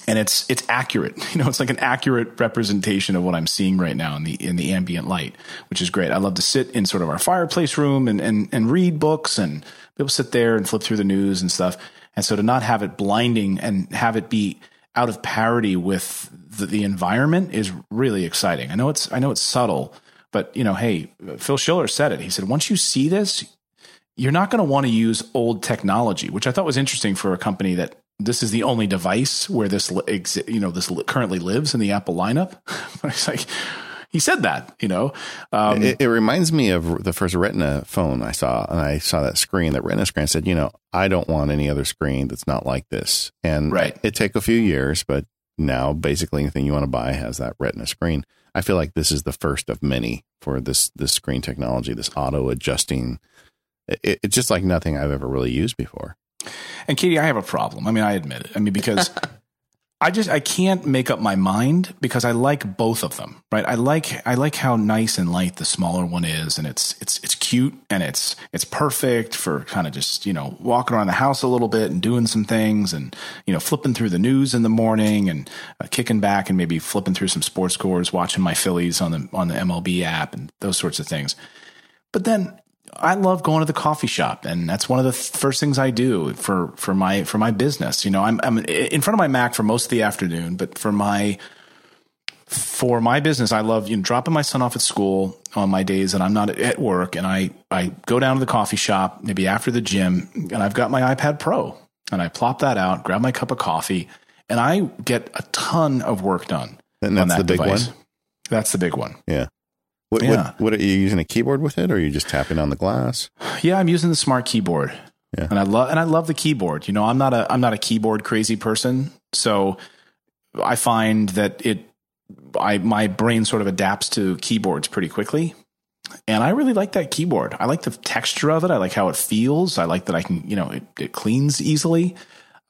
and it's it's accurate. *laughs* You know, it's like an accurate representation of what I'm seeing right now in the in the ambient light, which is great. I love to sit in sort of our fireplace room and and and read books and to sit there and flip through the news and stuff. And so to not have it blinding and have it be out of parity with the, the environment is really exciting. I know it's I know it's subtle, but you know, hey, Phil Schiller said it. He said once you see this, you're not going to want to use old technology, which I thought was interesting for a company that this is the only device where this you know this currently lives in the Apple lineup. *laughs* it's like he said that, you know.
Um, it, it, reminds me of the first Retina phone I saw, and I saw that screen, that Retina screen. I said, you know, I don't want any other screen that's not like this. And
right.
it take a few years, but now basically anything you want to buy has that Retina screen. I feel like this is the first of many for this this screen technology, this auto adjusting. It, it's just like nothing I've ever really used before.
And Katie, I have a problem. I mean, I admit it. I mean, because *laughs* I just I can't make up my mind because I like both of them, right? I like I like how nice and light the smaller one is, and it's it's it's cute and it's it's perfect for kind of just you know walking around the house a little bit and doing some things, and you know flipping through the news in the morning and uh, kicking back and maybe flipping through some sports scores, watching my Phillies on the on the MLB app and those sorts of things. But then I love going to the coffee shop, and that's one of the first things I do for for my for my business. You know, I'm I'm in front of my Mac for most of the afternoon, but for my for my business, I love you know, dropping my son off at school on my days that I'm not at work, and I I go down to the coffee shop maybe after the gym, and I've got my iPad Pro, and I plop that out, grab my cup of coffee, and I get a ton of work done.
And that's that the big one.
That's the big one.
Yeah. What, yeah. what, what, are you using a keyboard with it, or are you just tapping on the glass?
Yeah, I'm using the smart keyboard. Yeah. And I love and I love the keyboard. You know, I'm not a I'm not a keyboard crazy person, so I find that it I my brain sort of adapts to keyboards pretty quickly. And I really like that keyboard. I like the texture of it. I like how it feels. I like that I can, you know, it, it cleans easily.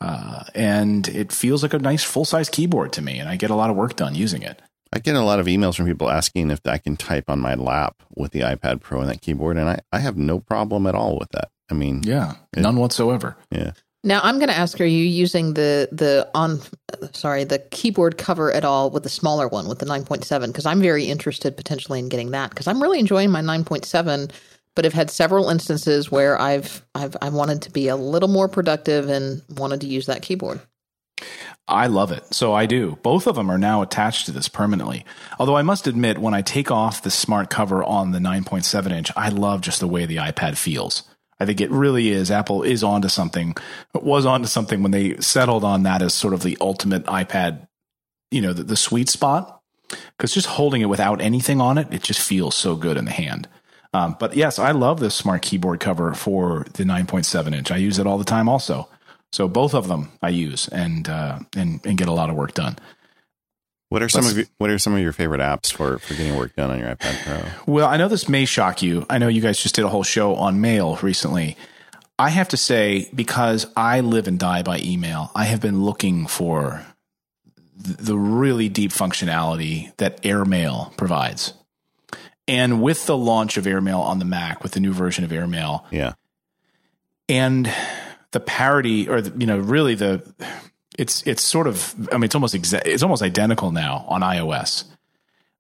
Uh, and it feels like a nice full size keyboard to me. And I get a lot of work done using it.
I get a lot of emails from people asking if I can type on my lap with the iPad Pro and that keyboard, and I, I have no problem at all with that. I mean,
yeah, it, none whatsoever.
Yeah.
Now I'm going to ask: Are you using the the on sorry the keyboard cover at all with the smaller one with the 9.7? Because I'm very interested potentially in getting that because I'm really enjoying my 9.7, but have had several instances where I've I've I wanted to be a little more productive and wanted to use that keyboard.
I love it. So I do. Both of them are now attached to this permanently. Although I must admit, when I take off the smart cover on the 9.7 inch, I love just the way the iPad feels. I think it really is. Apple is onto something, was onto something when they settled on that as sort of the ultimate iPad, you know, the, the sweet spot. Because just holding it without anything on it, it just feels so good in the hand. Um, but yes, I love this smart keyboard cover for the 9.7 inch. I use it all the time also. So both of them I use and uh, and and get a lot of work done.
What are some Let's, of your, what are some of your favorite apps for for getting work done on your iPad Pro?
Well, I know this may shock you. I know you guys just did a whole show on mail recently. I have to say because I live and die by email, I have been looking for the really deep functionality that AirMail provides. And with the launch of AirMail on the Mac, with the new version of AirMail,
yeah,
and the parody or the, you know really the it's it's sort of I mean it's almost exa- it's almost identical now on iOS.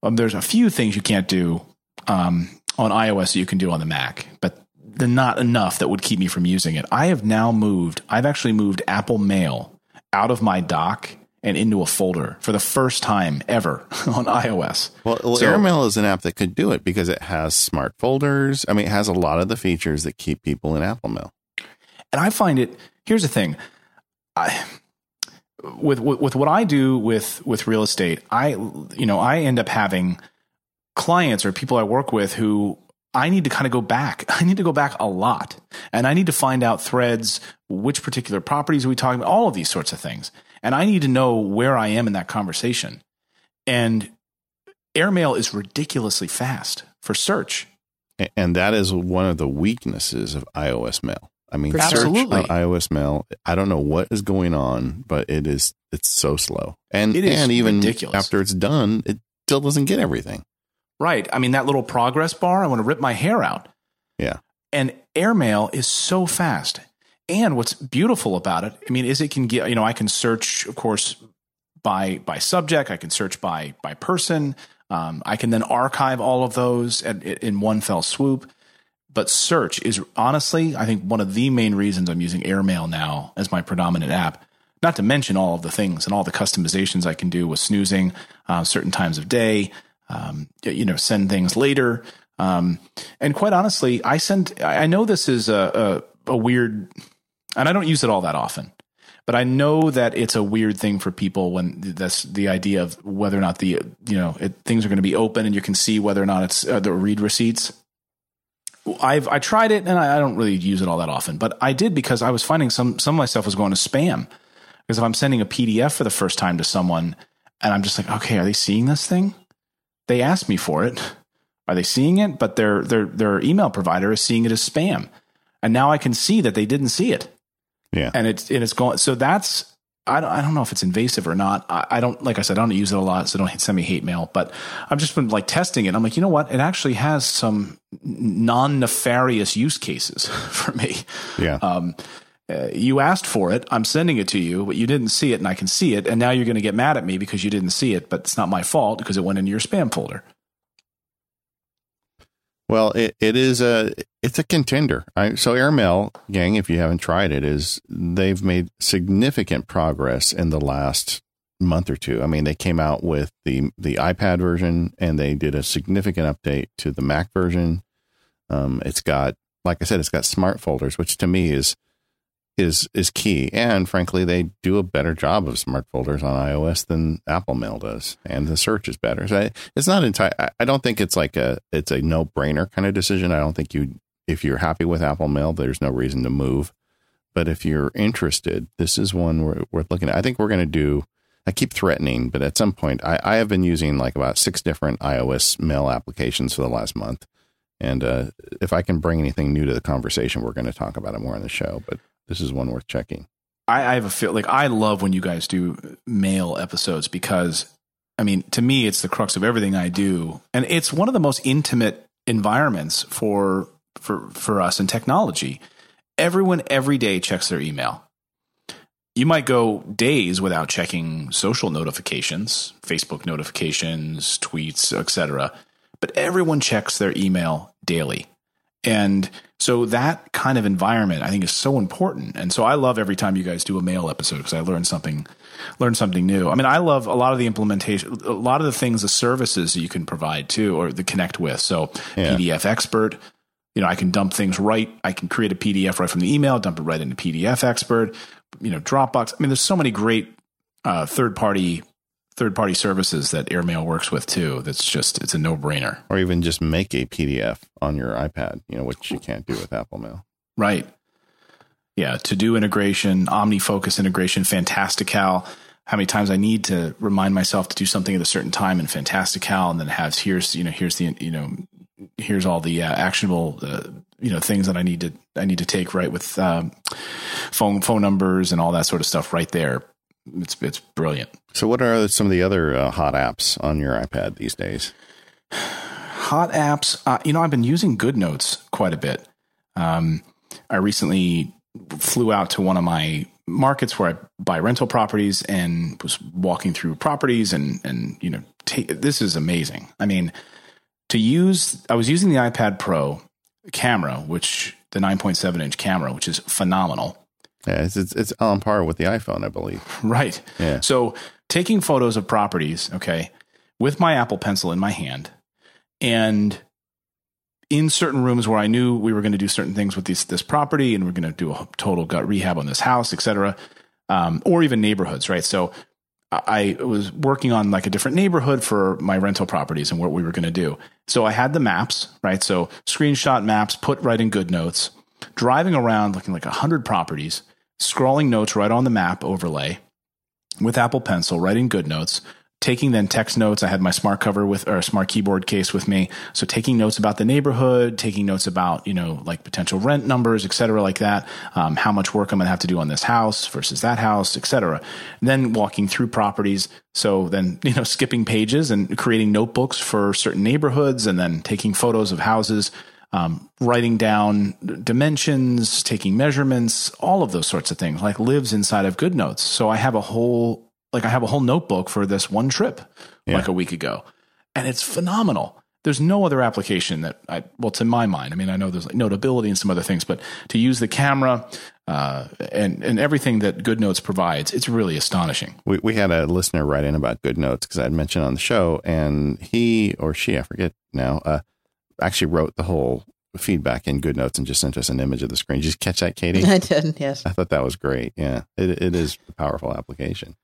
Um, there's a few things you can't do um, on iOS that you can do on the Mac, but they're not enough that would keep me from using it. I have now moved. I've actually moved Apple Mail out of my dock and into a folder for the first time ever *laughs* on iOS.
Well, well so, AirMail is an app that could do it because it has smart folders. I mean, it has a lot of the features that keep people in Apple Mail.
And I find it, here's the thing. I, with, with with what I do with with real estate, I you know I end up having clients or people I work with who I need to kind of go back. *laughs* I need to go back a lot, and I need to find out threads, which particular properties are we talking about, all of these sorts of things, and I need to know where I am in that conversation. And airmail is ridiculously fast for search.
And that is one of the weaknesses of iOS Mail. I mean,
Absolutely.
search on iOS Mail. I don't know what is going on, but it is it's so slow. And
It is
and even
ridiculous.
after it's done, it still doesn't get everything.
Right. I mean, that little progress bar, I want to rip my hair out.
Yeah.
And airmail is so fast. And what's beautiful about it, I mean, is it can get, you know, I can search, of course, by by subject. I can search by by person. Um, I can then archive all of those at, in one fell swoop. But search is honestly, I think, one of the main reasons I'm using Airmail now as my predominant app. Not to mention all of the things and all the customizations I can do with snoozing, uh, certain times of day, um, you know, send things later. Um, and quite honestly, I send, I know this is a, a, a weird, and I don't use it all that often, but I know that it's a weird thing for people when that's the idea of whether or not the, you know, it, things are going to be open and you can see whether or not it's uh, the read receipts. I've I tried it and I, I don't really use it all that often, but I did because I was finding some some of my stuff was going to spam. Because if I'm sending a PDF for the first time to someone and I'm just like, okay, are they seeing this thing? They asked me for it. Are they seeing it? But their their their email provider is seeing it as spam. And now I can see that they didn't see it.
Yeah.
And it's and it's going so that's I don't, I don't know if it's invasive or not. I, I don't, like I said, I don't use it a lot, so don't send me hate mail. But I've just been like testing it. I'm like, you know what? It actually has some non nefarious use cases *laughs* for me.
Yeah.
Um, uh, you asked for it. I'm sending it to you, but you didn't see it, and I can see it. And now you're going to get mad at me because you didn't see it, but it's not my fault because it went into your spam folder.
Well, it, it is a it's a contender. So Airmail, gang, if you haven't tried it, is they've made significant progress in the last month or two. I mean, they came out with the the iPad version and they did a significant update to the Mac version. Um, it's got, like I said, it's got smart folders, which to me is is is key. And frankly, they do a better job of smart folders on iOS than Apple Mail does, and the search is better. So I, it's not entire. I- don't think it's like a it's a no brainer kind of decision. I don't think you if you're happy with Apple Mail, there's no reason to move. But if you're interested, this is one worth looking at. I think we're going to do. I keep threatening, but at some point, I, I have been using like about six different iOS mail applications for the last month. And uh, if I can bring anything new to the conversation, we're going to talk about it more on the show. But this is one worth checking.
I, I have a feel like I love when you guys do mail episodes because I mean, to me, it's the crux of everything I do, and it's one of the most intimate environments for for for us in technology. Everyone every day checks their email. You might go days without checking social notifications, Facebook notifications, tweets, etc. But everyone checks their email daily. And so that kind of environment I think is so important. And so I love every time you guys do a mail episode because I learn something learn something new. I mean, I love a lot of the implementation a lot of the things the services that you can provide too or the connect with. So
Yeah.
PDF expert, you know, I can dump things right. I can create a PDF right from the email, dump it right into PDF expert, you know, Dropbox. I mean, there's so many great uh, third party third party services that Airmail works with too. That's just it's a no brainer.
Or even just make a PDF on your iPad, you know, which you can't do with Apple Mail.
Right. Yeah. To do integration, OmniFocus integration, Fantastical. How many times I need to remind myself to do something at a certain time in Fantastical, and then has here's you know here's the you know here's all the uh, actionable uh, you know things that I need to I need to take right with um, phone phone numbers and all that sort of stuff right there. It's it's brilliant.
So, what are some of the other uh, hot apps on your iPad these days?
Hot apps. Uh, you know, I've been using GoodNotes quite a bit. Um, I recently flew out to one of my markets where I buy rental properties and was walking through properties and and you know ta this is amazing. I mean, to use I was using the iPad Pro camera, which the 9.7 inch camera, which is phenomenal.
Yeah, it's, it's it's on par with the iPhone, I believe. *laughs*
Right.
Yeah.
So taking photos of properties, okay, with my Apple Pencil in my hand, and in certain rooms where I knew we were going to do certain things with this this property, and we're going to do a total gut rehab on this house, etc. um, or even neighborhoods, right? So I was working on like a different neighborhood for my rental properties and what we were going to do. So I had the maps, right? So screenshot maps, put right in good notes, driving around looking like a hundred properties, scrolling notes right on the map overlay with Apple Pencil, writing good notes, taking then text notes. I had my smart cover with or smart keyboard case with me. So taking notes about the neighborhood, taking notes about, you know, like potential rent numbers, et cetera, like that. Um, how much work I'm going to have to do on this house versus that house, et cetera. And then walking through properties. So then, *laughs* you know, skipping pages and creating notebooks for certain neighborhoods and then taking photos of houses. Um, writing down dimensions, taking measurements, all of those sorts of things, like lives inside of GoodNotes. So I have a whole like I have a whole notebook for this one trip yeah. like a week ago, and it's phenomenal. There's no other application that I, well, to my mind, I mean, I know there's like notability and some other things, but to use the camera uh, and and everything that GoodNotes provides, it's really astonishing.
We we had a listener write in about GoodNotes because I'd mentioned on the show, and he or she, I forget now, uh, actually wrote the whole feedback in good notes and just sent us an image of the screen. Did you catch that, Katie? *laughs*
I did. Yes.
I thought that was great. Yeah, it it is a powerful application.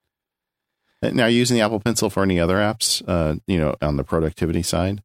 Now, using the Apple Pencil for any other apps? Uh, you know, on the productivity side.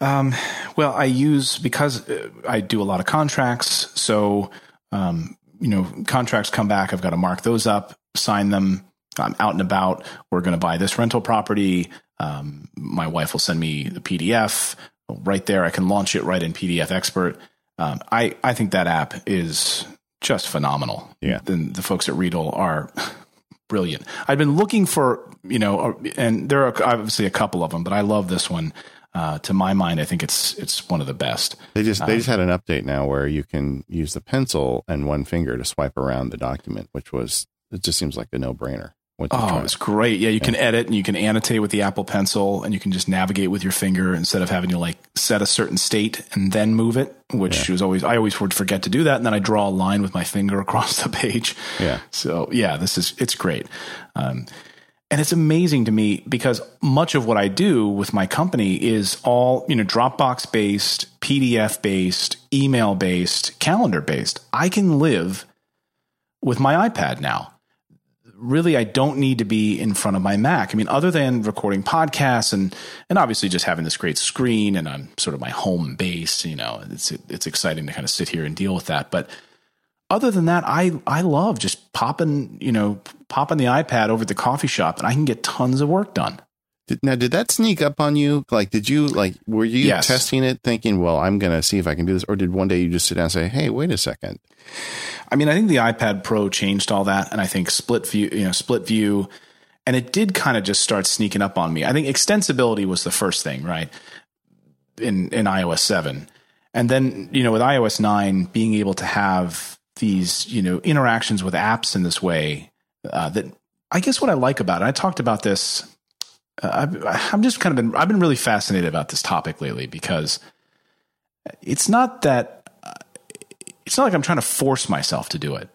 Um, well, I use because uh, I do a lot of contracts. So, um, you know, contracts come back. I've got to mark those up, sign them. I'm out and about. We're going to buy this rental property. Um, my wife will send me the PDF right there. I can launch it right in PDF Expert. Um, I I think that app is just phenomenal.
Yeah.
Then the folks at Readdle are *laughs* brilliant. I've been looking for, you know, and there are obviously a couple of them, but I love this one. Uh, to my mind, I think it's it's one of the best.
They just they um, just had an update now where you can use the pencil and one finger to swipe around the document, which was it just seems like a no brainer.
Oh, it's great. Yeah, you yeah. can edit and you can annotate with the Apple Pencil and you can just navigate with your finger instead of having to like set a certain state and then move it, which yeah. was always, I always would forget to do that. And then I draw a line with my finger *laughs* across the page.
Yeah.
So yeah, this is, it's great. Um, and it's amazing to me because much of what I do with my company is all, you know, Dropbox based, PDF based, email based, calendar based. I can live with my iPad now really I don't need to be in front of my Mac. I mean, other than recording podcasts and and obviously just having this great screen and I'm sort of my home base, you know, it's it's exciting to kind of sit here and deal with that. But other than that, I I love just popping, you know, popping the iPad over at the coffee shop and I can get tons of work done.
Now, did that sneak up on you? Like, did you like were you yes. testing it, thinking, "Well, I'm going to see if I can do this," or did one day you just sit down and say, "Hey, wait a second,
I mean, I think the iPad Pro changed all that, and I think split view, you know, split view, and it did kind of just start sneaking up on me. I think extensibility was the first thing, right? In in iOS seven, and then you know with iOS nine, being able to have these you know interactions with apps in this way uh, that I guess what I like about it. I talked about this. Uh, I've, I'm just kind of been I've been really fascinated about this topic lately because it's not that it's not like I'm trying to force myself to do it.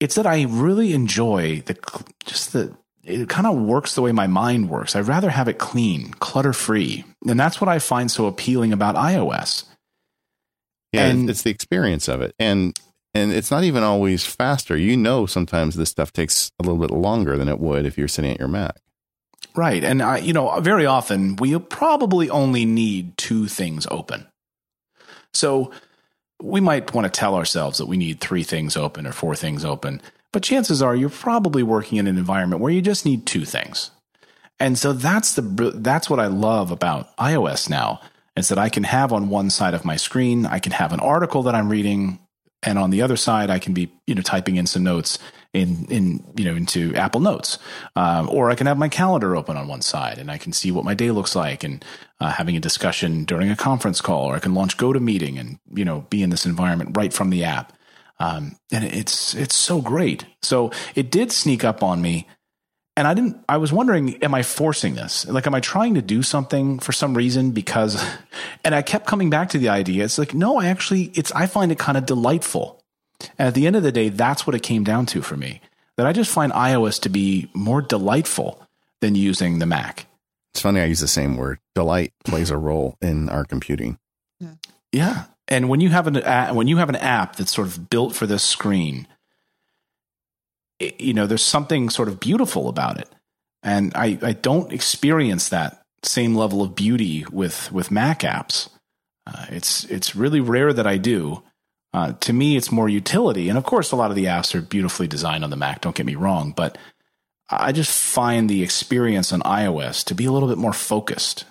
It's that I really enjoy the just the it kind of works the way my mind works. I'd rather have it clean, clutter free. And that's what I find so appealing about iOS.
Yeah, and, it's the experience of it. And and it's not even always faster. You know sometimes this stuff takes a little bit longer than it would if you're sitting at your Mac.
Right. And I, you know, very often we probably only need two things open. So we might want to tell ourselves that we need three things open or four things open, but chances are you're probably working in an environment where you just need two things. And so that's the that's what I love about iOS now is that I can have on one side of my screen, I can have an article that I'm reading, and on the other side, I can be you know typing in some notes in in you know into Apple Notes, um, or I can have my calendar open on one side and I can see what my day looks like and uh, having a discussion during a conference call, or I can launch GoToMeeting and you know be in this environment right from the app. Um, and it's it's so great. So it did sneak up on me and I didn't, I was wondering, am I forcing this? Like, am I trying to do something for some reason? Because, *laughs* and I kept coming back to the idea. It's like, no, I actually, it's, I find it kind of delightful. And at the end of the day, that's what it came down to for me. That I just find iOS to be more delightful than using the Mac.
It's funny. I use the same word. Delight plays a role in our computing.
Yeah. yeah. And when you have an, when you have an app that's sort of built for this screen, it, you know, there's something sort of beautiful about it. And I, I don't experience that same level of beauty with, with Mac apps. Uh, it's, it's really rare that I do. Uh, to me, it's more utility. And of course, a lot of the apps are beautifully designed on the Mac. Don't get me wrong, but I just find the experience on iOS to be a little bit more focused.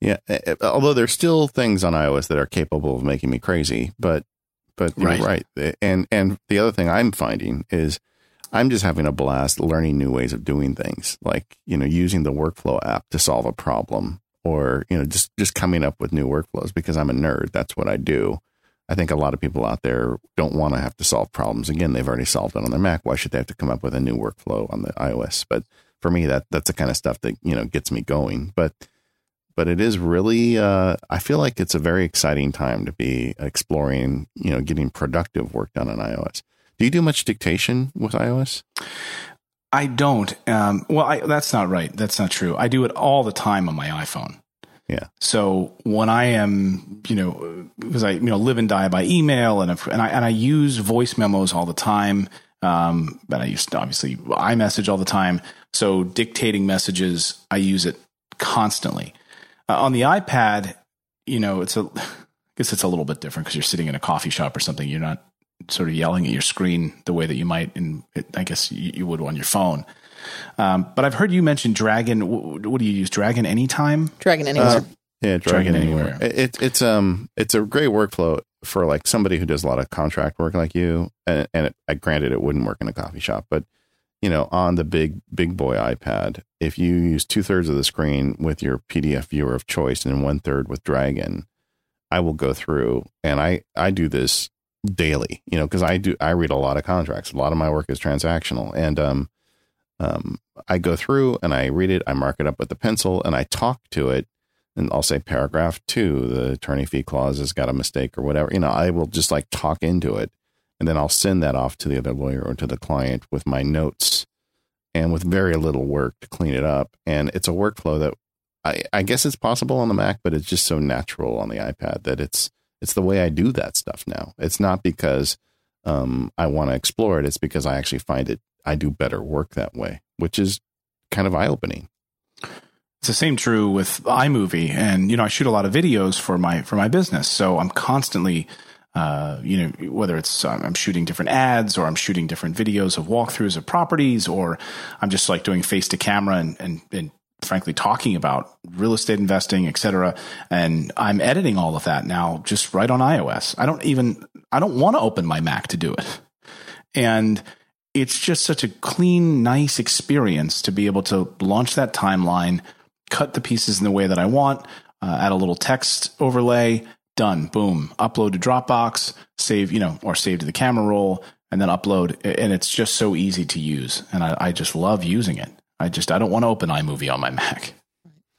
Yeah, eh, eh, although there's still things on iOS that are capable of making me crazy, but but you're right. right. Eh, and and the other thing I'm finding is I'm just having a blast learning new ways of doing things, like you know using the workflow app to solve a problem, or you know just just coming up with new workflows because I'm a nerd. That's what I do. I think a lot of people out there don't want to have to solve problems. Again, they've already solved it on their Mac. Why should they have to come up with a new workflow on the iOS? But for me, that that's the kind of stuff that you know gets me going. But but it is really uh, I feel like it's a very exciting time to be exploring, you know, getting productive work done on iOS. Do you do much dictation with iOS?
I don't. Um, well, I, that's not right. That's not true. I do it all the time on my iPhone.
Yeah.
So when I am, you know, because I, you know, live and die by email and, and I, and I use voice memos all the time. Um, but I use obviously iMessage all the time. So dictating messages, I use it constantly. Uh, on the iPad, you know, it's a, I guess it's a little bit different because you're sitting in a coffee shop or something. You're not sort of yelling at your screen the way that you might in, I guess you, you would on your phone. Um, but I've heard you mention Dragon. What do you use? Dragon Anytime?
Dragon Anywhere. Uh,
yeah, Dragon, Dragon Anywhere. Anywhere. It, it's um it's a great workflow for like somebody who does a lot of contract work like you. And, and it, I granted it wouldn't work in a coffee shop, but you know, on the big big boy iPad, if you use two thirds of the screen with your PDF viewer of choice and one third with Dragon, I will go through and I I do this daily, you know, because I do I read a lot of contracts. A lot of my work is transactional, and um, um, I go through and I read it, I mark it up with a pencil, and I talk to it. And I'll say paragraph two, the attorney fee clause has got a mistake or whatever. You know, I will just like talk into it. And then I'll send that off to the other lawyer or to the client with my notes and with very little work to clean it up. And it's a workflow that I, I guess it's possible on the Mac, but it's just so natural on the iPad that it's it's the way I do that stuff now. It's not because um, I want to explore it. It's because I actually find it I do better work that way, which is kind of eye opening.
It's the same true with iMovie, and you know I shoot a lot of videos for my for my business, so I'm constantly, uh, you know, whether it's um, I'm shooting different ads or I'm shooting different videos of walkthroughs of properties, or I'm just like doing face to camera and, and and frankly talking about real estate investing, et cetera. And I'm editing all of that now just right on iOS. I don't even I don't want to open my Mac to do it, and it's just such a clean, nice experience to be able to launch that timeline, cut the pieces in the way that I want, uh, add a little text overlay, done, boom, upload to Dropbox, save, you know, or save to the camera roll, and then upload. And it's just so easy to use. And I, I just love using it. I just, I don't want to open iMovie on my Mac.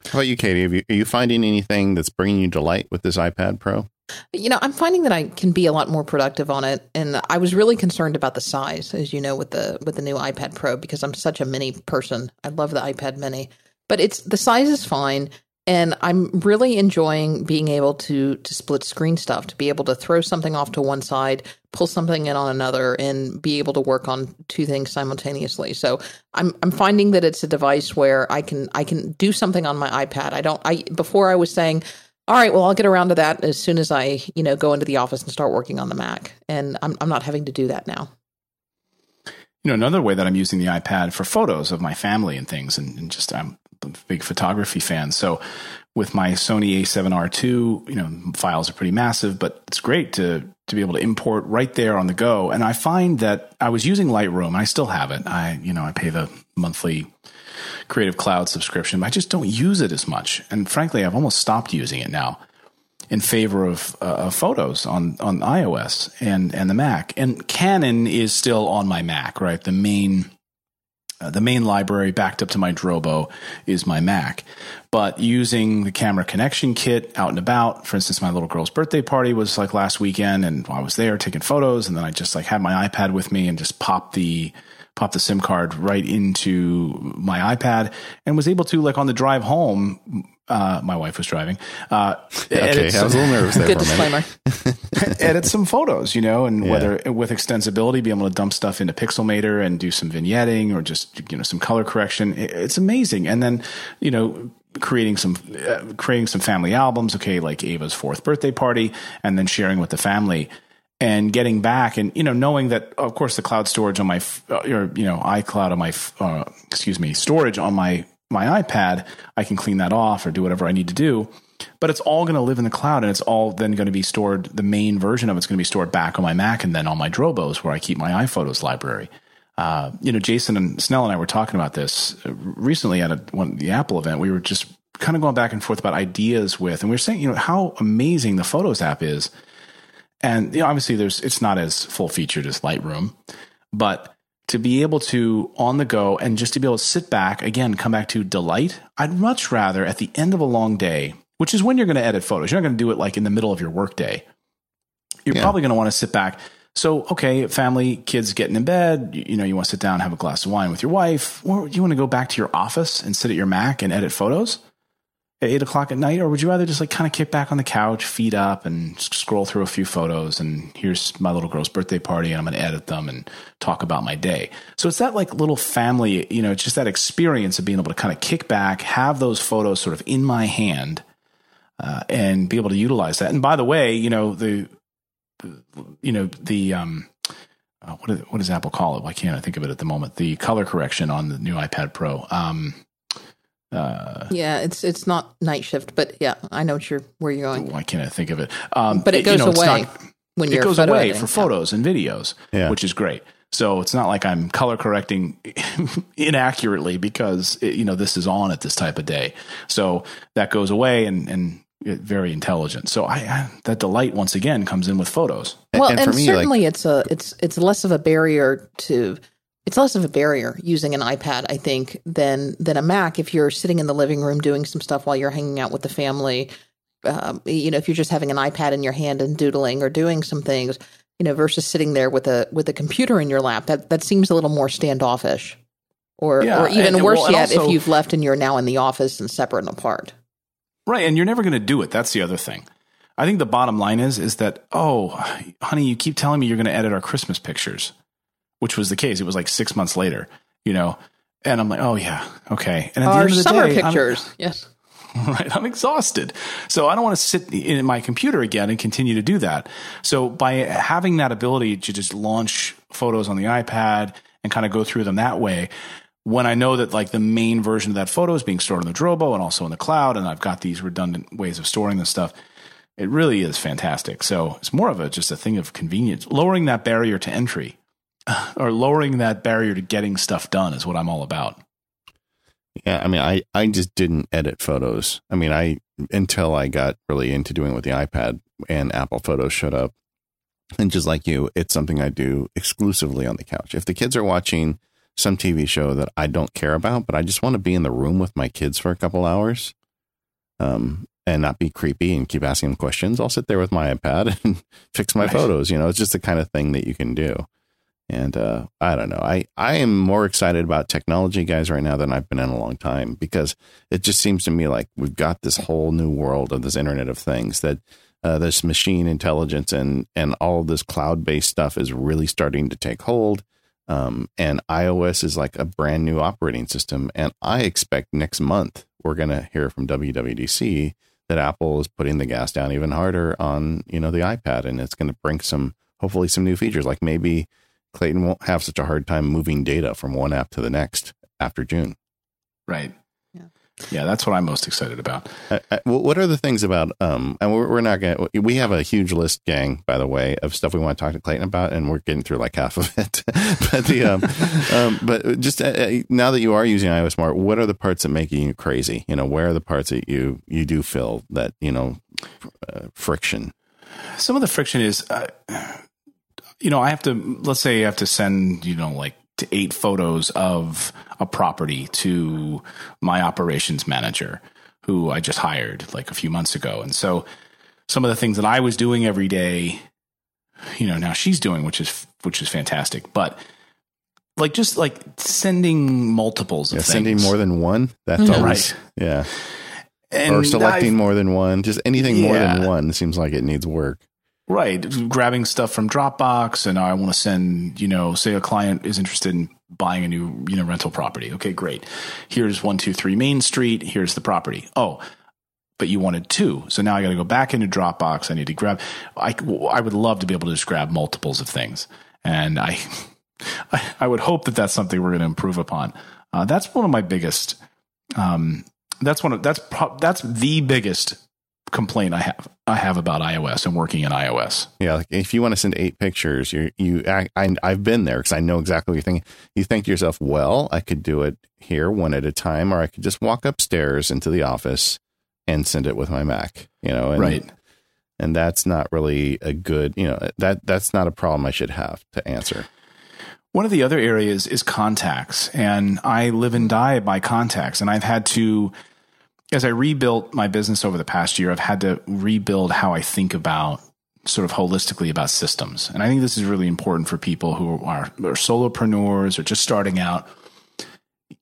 How about you, Katie? You, are you finding anything that's bringing you delight with this iPad Pro?
You know, I'm finding that I can be a lot more productive on it, and I was really concerned about the size, as you know, with the with the new iPad Pro because I'm such a mini person. I love the iPad Mini, but it's the size is fine, and I'm really enjoying being able to to split screen stuff, to be able to throw something off to one side, pull something in on another, and be able to work on two things simultaneously. So I'm I'm finding that it's a device where I can I can do something on my iPad. I don't I before I was saying all right, well, I'll get around to that as soon as I, you know, go into the office and start working on the Mac. And I'm, I'm not having to do that now.
You know, another way that I'm using the iPad for photos of my family and things, and, and just I'm big photography fan. So with my Sony A7R2, you know, files are pretty massive, but it's great to to be able to import right there on the go. And I find that I was using Lightroom, I still have it. I, you know, I pay the monthly Creative Cloud subscription. I just don't use it as much, and frankly, I've almost stopped using it now in favor of uh, photos on on iOS and and the Mac. And Canon is still on my Mac, right? The main uh, the main library backed up to my Drobo is my Mac. But using the camera connection kit out and about, for instance, my little girl's birthday party was like last weekend, and I was there taking photos, and then I just like had my iPad with me and just popped the pop the SIM card right into my iPad and was able to, like on the drive home, Uh, my wife was driving. Uh,
Okay,
edit,
I was a little nervous there
Good
for a minute.
disclaimer. *laughs* *laughs*
edit some photos, you know, and
Yeah.
whether with extensibility, be able to dump stuff into Pixelmator and do some vignetting or just you know some color correction. It's amazing. And then you know creating some uh, creating some family albums. Okay, like Ava's fourth birthday party, and then sharing with the family. And getting back, and you know, knowing that, of course, the cloud storage on my, f- uh, or you know, iCloud on my, uh, excuse me, storage on my my iPad, I can clean that off or do whatever I need to do but it's all going to live in the cloud and it's all then going to be stored the main version of it's going to be stored back on my mac and then on my drobos where i keep my iphotos library. Uh, you know jason and snell and i were talking about this uh, recently at a, one, the apple event. We were just kind of going back and forth about ideas with and we were saying you know how amazing the photos app is. And you know, obviously there's it's not as full featured as lightroom but to be able to on the go and just to be able to sit back again come back to delight i'd much rather at the end of a long day which is when you're going to edit photos you're not going to do it like in the middle of your workday. You're
Yeah.
probably going to want to sit back. So okay family kids getting in bed you, you know you want to sit down have a glass of wine with your wife or you want to go back to your office and sit at your mac and edit photos at eight o'clock at night, or would you rather just like kind of kick back on the couch, feet up, and scroll through a few photos? And here's my little girl's birthday party, and I'm going to edit them and talk about my day. So it's that like little family, you know, it's just that experience of being able to kind of kick back, have those photos sort of in my hand, uh, and be able to utilize that. And by the way, you know the, you know the um. Uh, what, is, what does Apple call it? Why can't I think of it at the moment? The color correction on the new iPad Pro. Um, uh,
Yeah, it's it's not night shift, but yeah, I know what you're where you're going.
why can't I think of it? Um,
But it
you
goes
know,
away
not-
when
it
you're
goes
photo
away
editing.
for photos and videos,
Yeah.
which is great. So it's not like I'm color correcting *laughs* inaccurately because it, you know this is on at this type of day. So that goes away and and it, very intelligent. So I, I that delight once again comes in with photos.
Well,
and
and,
for me, like-
certainly it's a it's it's less of a barrier to it's less of a barrier using an iPad, I think, than than a Mac. If you're sitting in the living room doing some stuff while you're hanging out with the family, um, you know, if you're just having an iPad in your hand and doodling or doing some things, you know, versus sitting there with a with a computer in your lap, that that seems a little more standoffish, or
Yeah,
or even
and-
worse
well,
yet,
also-
if you've left and you're now in the office and separate and apart.
Right, and you're never going to do it. That's the other thing. I think the bottom line is is that oh, honey, you keep telling me you're going to edit our Christmas pictures, which was the case. It was like six months later, you know, and I'm like, oh yeah, okay. And at the
Our
end of the
summer
day, I'm-
pictures, yes. *laughs*
right? I'm exhausted. So I don't want to sit in my computer again and continue to do that. So by having that ability to just launch photos on the iPad and kind of go through them that way, when I know that like the main version of that photo is being stored in the Drobo and also in the cloud, and I've got these redundant ways of storing this stuff, it really is fantastic. So it's more of a just a thing of convenience, lowering that barrier to entry *sighs* or lowering that barrier to getting stuff done is what I'm all about.
Yeah, I mean, I I just didn't edit photos. I mean, I until I got really into doing it with the iPad and Apple Photos showed up, and just like you, it's something I do exclusively on the couch. If the kids are watching some TV show that I don't care about, but I just want to be in the room with my kids for a couple hours, um, and not be creepy and keep asking them questions, I'll sit there with my iPad *laughs* and fix my
Right.
photos. You know, it's just the kind of thing that you can do. And uh, I don't know. I, I am more excited about technology, guys, right now than I've been in a long time because it just seems to me like we've got this whole new world of this Internet of Things that uh, this machine intelligence and and all this cloud based stuff is really starting to take hold. Um, and iOS is like a brand new operating system, and I expect next month we're going to hear from WWDC that Apple is putting the gas down even harder on you know the iPad, and it's going to bring some hopefully some new features like maybe Clayton won't have such a hard time moving data from one app to the next after June.
Right.
Yeah.
Yeah, that's what I'm most excited about.
Uh, uh, what are the things about? Um, and we're, we're not going. to We have a huge list, gang, by the way, of stuff we want to talk to Clayton about, and we're getting through like half of *laughs* it. but the um, *laughs* um, but just uh, uh, now that you are using iOS more, what are the parts that make you crazy? You know, where are the parts that you you do feel that you know uh, friction?
some of the friction is uh, you know i have to let's say i have to send you know like to eight photos of a property to my operations manager who i just hired like a few months ago and so some of the things that i was doing every day you know now she's doing which is which is fantastic but like just like sending multiples of
Yeah,
things
sending more than one. That's
Mhm.
always
Right.
yeah.
And
or selecting
I've-
more than one. Just anything more than one seems like it needs work.
Right. Grabbing stuff from Dropbox and I want to send, you know, say a client is interested in buying a new, you know, rental property. Okay, great. Here's one, two, three Main Street. Here's the property. Oh, but you wanted two. So now I got to go back into Dropbox. I need to grab, I, I would love to be able to just grab multiples of things. And I, I, *laughs* I would hope that that's something we're going to improve upon. Uh, that's one of my biggest, um, that's one of, that's, pro- that's the biggest complaint I have I have about iOS and working in iOS.
Yeah, like if you want to send eight pictures, you you I, I I've been there because I know exactly what you're thinking. You think to yourself, well, I could do it here one at a time, or I could just walk upstairs into the office and send it with my Mac. You know, and,
right.
And that's not really a good. You know, that that's not a problem I should have to answer.
One of the other areas is contacts, and I live and die by contacts, and I've had to. As I rebuilt my business over the past year, I've had to rebuild how I think about sort of holistically about systems. And I think this is really important for people who are, are solopreneurs or just starting out.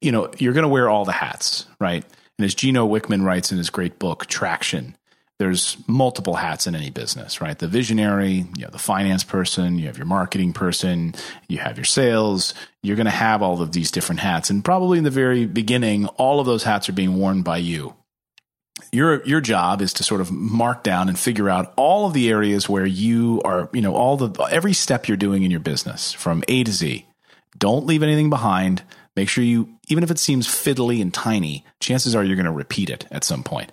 You know, you're going to wear all the hats, right? And as Gino Wickman writes in his great book, Traction, there's multiple hats in any business, right? The visionary, you have the finance person, you have your marketing person, you have your sales. You're going to have all of these different hats. And probably in the very beginning, all of those hats are being worn by you your your job is to sort of mark down and figure out all of the areas where you are, you know, all the every step you're doing in your business from A to Z. Don't leave anything behind. Make sure you even if it seems fiddly and tiny, chances are you're going to repeat it at some point.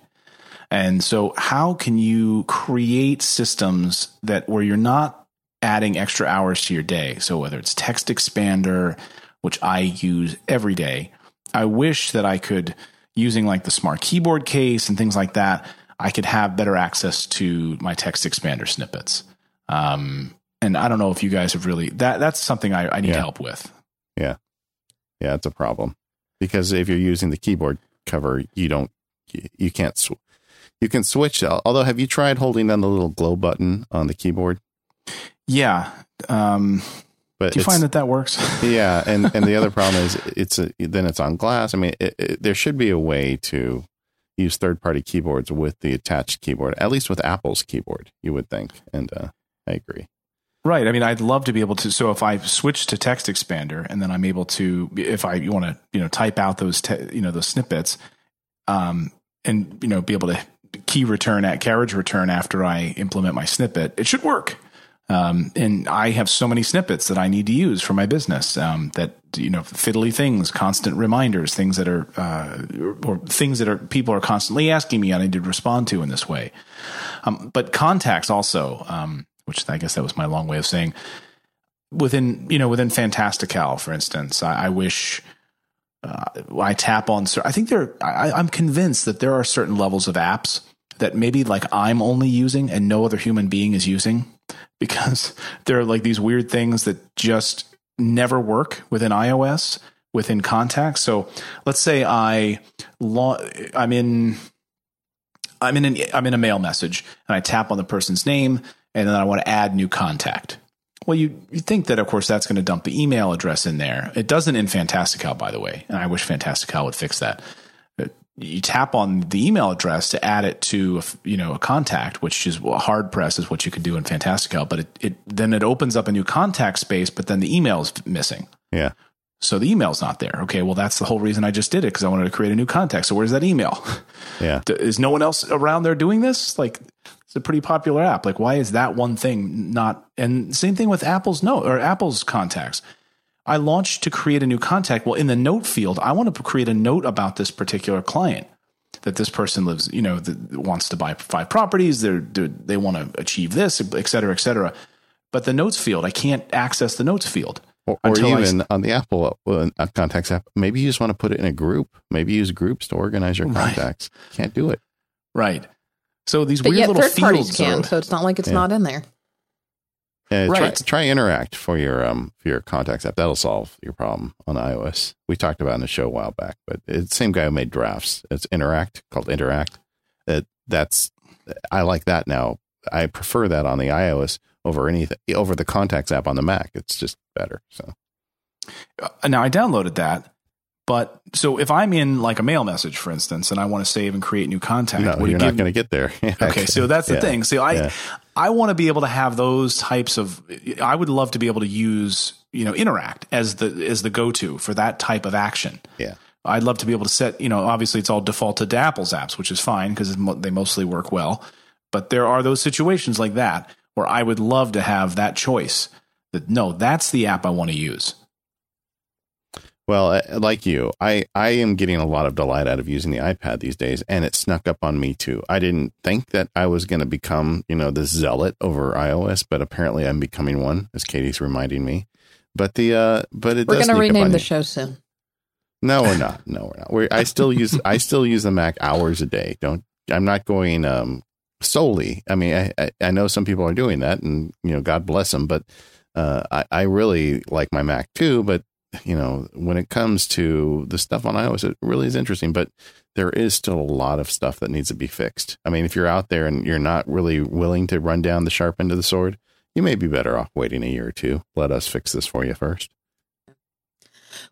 And so how can you create systems that where you're not adding extra hours to your day? So whether it's TextExpander, which I use every day, I wish that I could using like the smart keyboard case and things like that, I could have better access to my TextExpander snippets. Um, and I don't know if you guys have really that. That's something I, I need
Yeah.
help with.
Yeah, yeah, it's a problem because if you're using the keyboard cover, you don't you, can't sw- you can switch. Although, have you tried holding down the little globe button on the keyboard?
Yeah. Um,
But
do you find that that works? *laughs*
yeah, and and the other problem is it's a, then it's on glass. I mean, it, it, there should be a way to use third party keyboards with the attached keyboard, at least with Apple's keyboard. You would think, and uh, I agree.
Right. I mean, I'd love to be able to. So if I switch to TextExpander and then I'm able to, if I you want to, you know, type out those, te- you know, those snippets, um, and you know, be able to key return at carriage return after I implement my snippet, it should work. Um, and I have so many snippets that I need to use for my business. Um, that you know, fiddly things, constant reminders, things that are, uh, or things that are people are constantly asking me. I need to respond to in this way. Um, but contacts also, um, which I guess that was my long way of saying within you know within Fantastical, for instance, I, I wish uh, I tap on. I think there. I, I'm convinced that there are certain levels of apps that maybe like I'm only using and no other human being is using because there are like these weird things that just never work within iOS within contacts. So let's say I lo- I'm in I'm in an, I'm in a mail message and I tap on the person's name and then I want to add new contact. Well, you you think that of course that's going to dump the email address in there. It doesn't in Fantastical, by the way, and I wish Fantastical would fix that. You tap on the email address to add it to a, you know a contact, which is hard press is what you could do in Fantastical. But it, it then it opens up a new contact space, but then the email is missing.
Yeah,
So the email's not there. Okay, well that's the whole reason I just did it because I wanted to create a new contact. So where's that email? *laughs*
yeah,
is no one else around there doing this? Like, it's a pretty popular app. Like, why is that one thing not? And same thing with Apple's note or Apple's contacts. I launched to create a new contact. Well, in the note field, I want to create a note about this particular client that this person lives, you know, that wants to buy five properties. They're, they're they want to achieve this, et cetera, et cetera. But the notes field, I can't access the notes field.
or, or
Until I
even on the Apple uh, contacts app. Maybe you just want to put it in a group. Maybe use groups to organize your
Right.
contacts. Can't do it.
Right. So these
But
weird
yet
little
third parties
fields
can,
are-
so it's not like it's
Yeah.
not in there.
Uh, try,
Right.
try interact for your um for your contacts app. That'll solve your problem on iOS. We talked about it in the show a while back, but it's the same guy who made drafts. It's interact called interact. That that's I like that now. I prefer that on the iOS over anything over the contacts app on the Mac. It's just better. So
Uh, now I downloaded that, But so if I'm in like a mail message, for instance, and I want to save and create new contact,
no, you're not going to get there. *laughs*
okay, so that's the
Yeah.
thing. So I
Yeah.
I want to be able to have those types of. I would love to be able to use you know interact as the as the go to for that type of action.
Yeah.
I'd love to be able to set, you know, obviously it's all defaulted to Apple's apps, which is fine because they mostly work well. But there are those situations like that where I would love to have that choice that no, that's the app I want to use.
Well, uh, like you, I, I am getting a lot of delight out of using the iPad these days, and it snuck up on me too. I didn't think that I was going to become, you know, the zealot over iOS, but apparently I'm becoming one, as Katie's reminding me. But the, uh, but it
We're going to rename the
you.
show soon.
No, we're not. No, we're not. We're, I still use I still use the Mac hours a day. Don't I'm not going um solely. I mean, I, I, I know some people are doing that, and you know, God bless them. But uh, I I really like my Mac too. But you know, when it comes to the stuff on iOS, it really is interesting. But there is still a lot of stuff that needs to be fixed. I mean, if you're out there and you're not really willing to run down the sharp end of the sword, you may be better off waiting a year or two. Let us fix this for you first.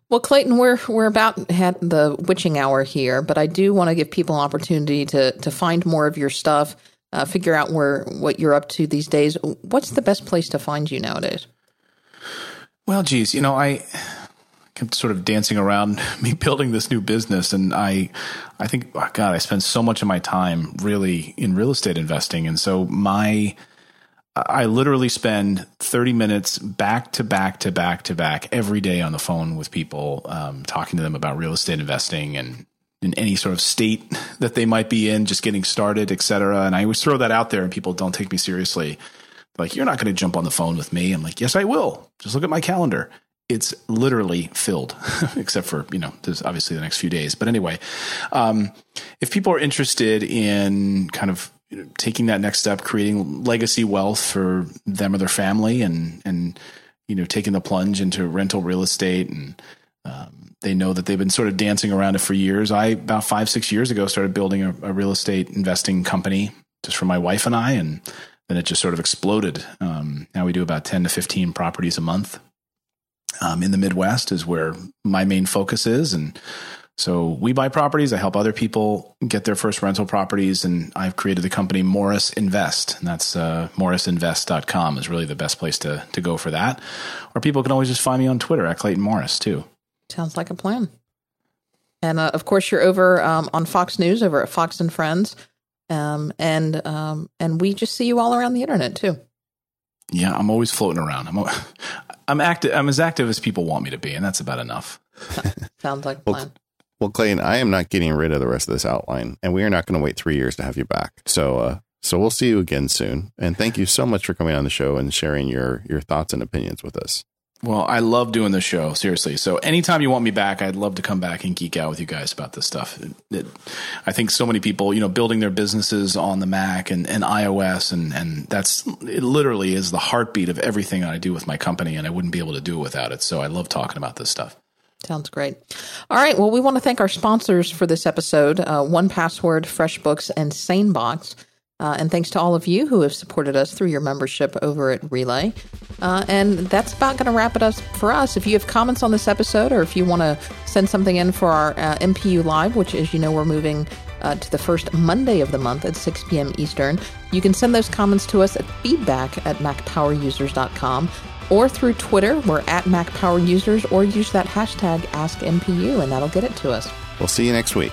Well, Clayton, we're we're about at the witching hour here, but I do want to give people an opportunity to to find more of your stuff, uh, figure out where what you're up to these days. What's the best place to find you nowadays?
Well, geez, you know, I kept sort of dancing around *laughs* me building this new business, and I, I think, oh God, I spend so much of my time really in real estate investing, and so my, I literally spend thirty minutes back to back to back to back every day on the phone with people, um, talking to them about real estate investing and. In any sort of state *laughs* that they might be in, just getting started, et cetera. And I always throw that out there, and people don't take me seriously. Like you're not going to jump on the phone with me. I'm like yes i will. Just look at my calendar it's literally filled *laughs* except for you know there's obviously the next few days but anyway um, if people are interested in kind of taking that next step creating legacy wealth for them or their family and and you know taking the plunge into rental real estate and um, they know that they've been sort of dancing around it for years i about five six years ago started building a, a real estate investing company just for my wife and i and then it just sort of exploded. Um, now we do about 10 to 15 properties a month. Um, in the Midwest is where my main focus is. And so we buy properties. I help other people get their first rental properties. And I've created the company Morris Invest. And that's uh, morrisinvest.com is really the best place to, to go for that. Or people can always just find me on Twitter at Clayton Morris too.
Sounds like a plan. And uh, of course, you're over um, on Fox News over at Fox and Friends, um, and um, and we just see you all around the internet too.
Yeah, I'm always floating around. I'm, *laughs* I'm active. I'm as active as people want me to be, and that's about enough. *laughs*
Sounds like a
Well,
plan.
Well, Clayton, I am not getting rid of the rest of this outline, and we are not going to wait three years to have you back. So, uh, so we'll see you again soon. And thank you so much for coming on the show and sharing your your thoughts and opinions with us.
Well, I love doing the show, seriously. So anytime you want me back, I'd love to come back and geek out with you guys about this stuff. It, it, I think so many people, you know, building their businesses on the Mac and, and iOS, and, and that's it literally is the heartbeat of everything I do with my company, and I wouldn't be able to do it without it. So I love talking about this stuff.
Sounds great. All right. Well, we want to thank our sponsors for this episode uh, 1Password, FreshBooks, and SaneBox. Uh, and thanks to all of you who have supported us through your membership over at Relay. Uh, and that's about going to wrap it up for us. If you have comments on this episode or if you want to send something in for our uh, MPU Live, which, as you know, we're moving uh, to the first Monday of the month at 6 p.m. Eastern, you can send those comments to us at feedback at macpowerusers.com or through Twitter. We're at MacPowerUsers or use that hashtag AskMPU and that'll get it to us.
We'll see you next week.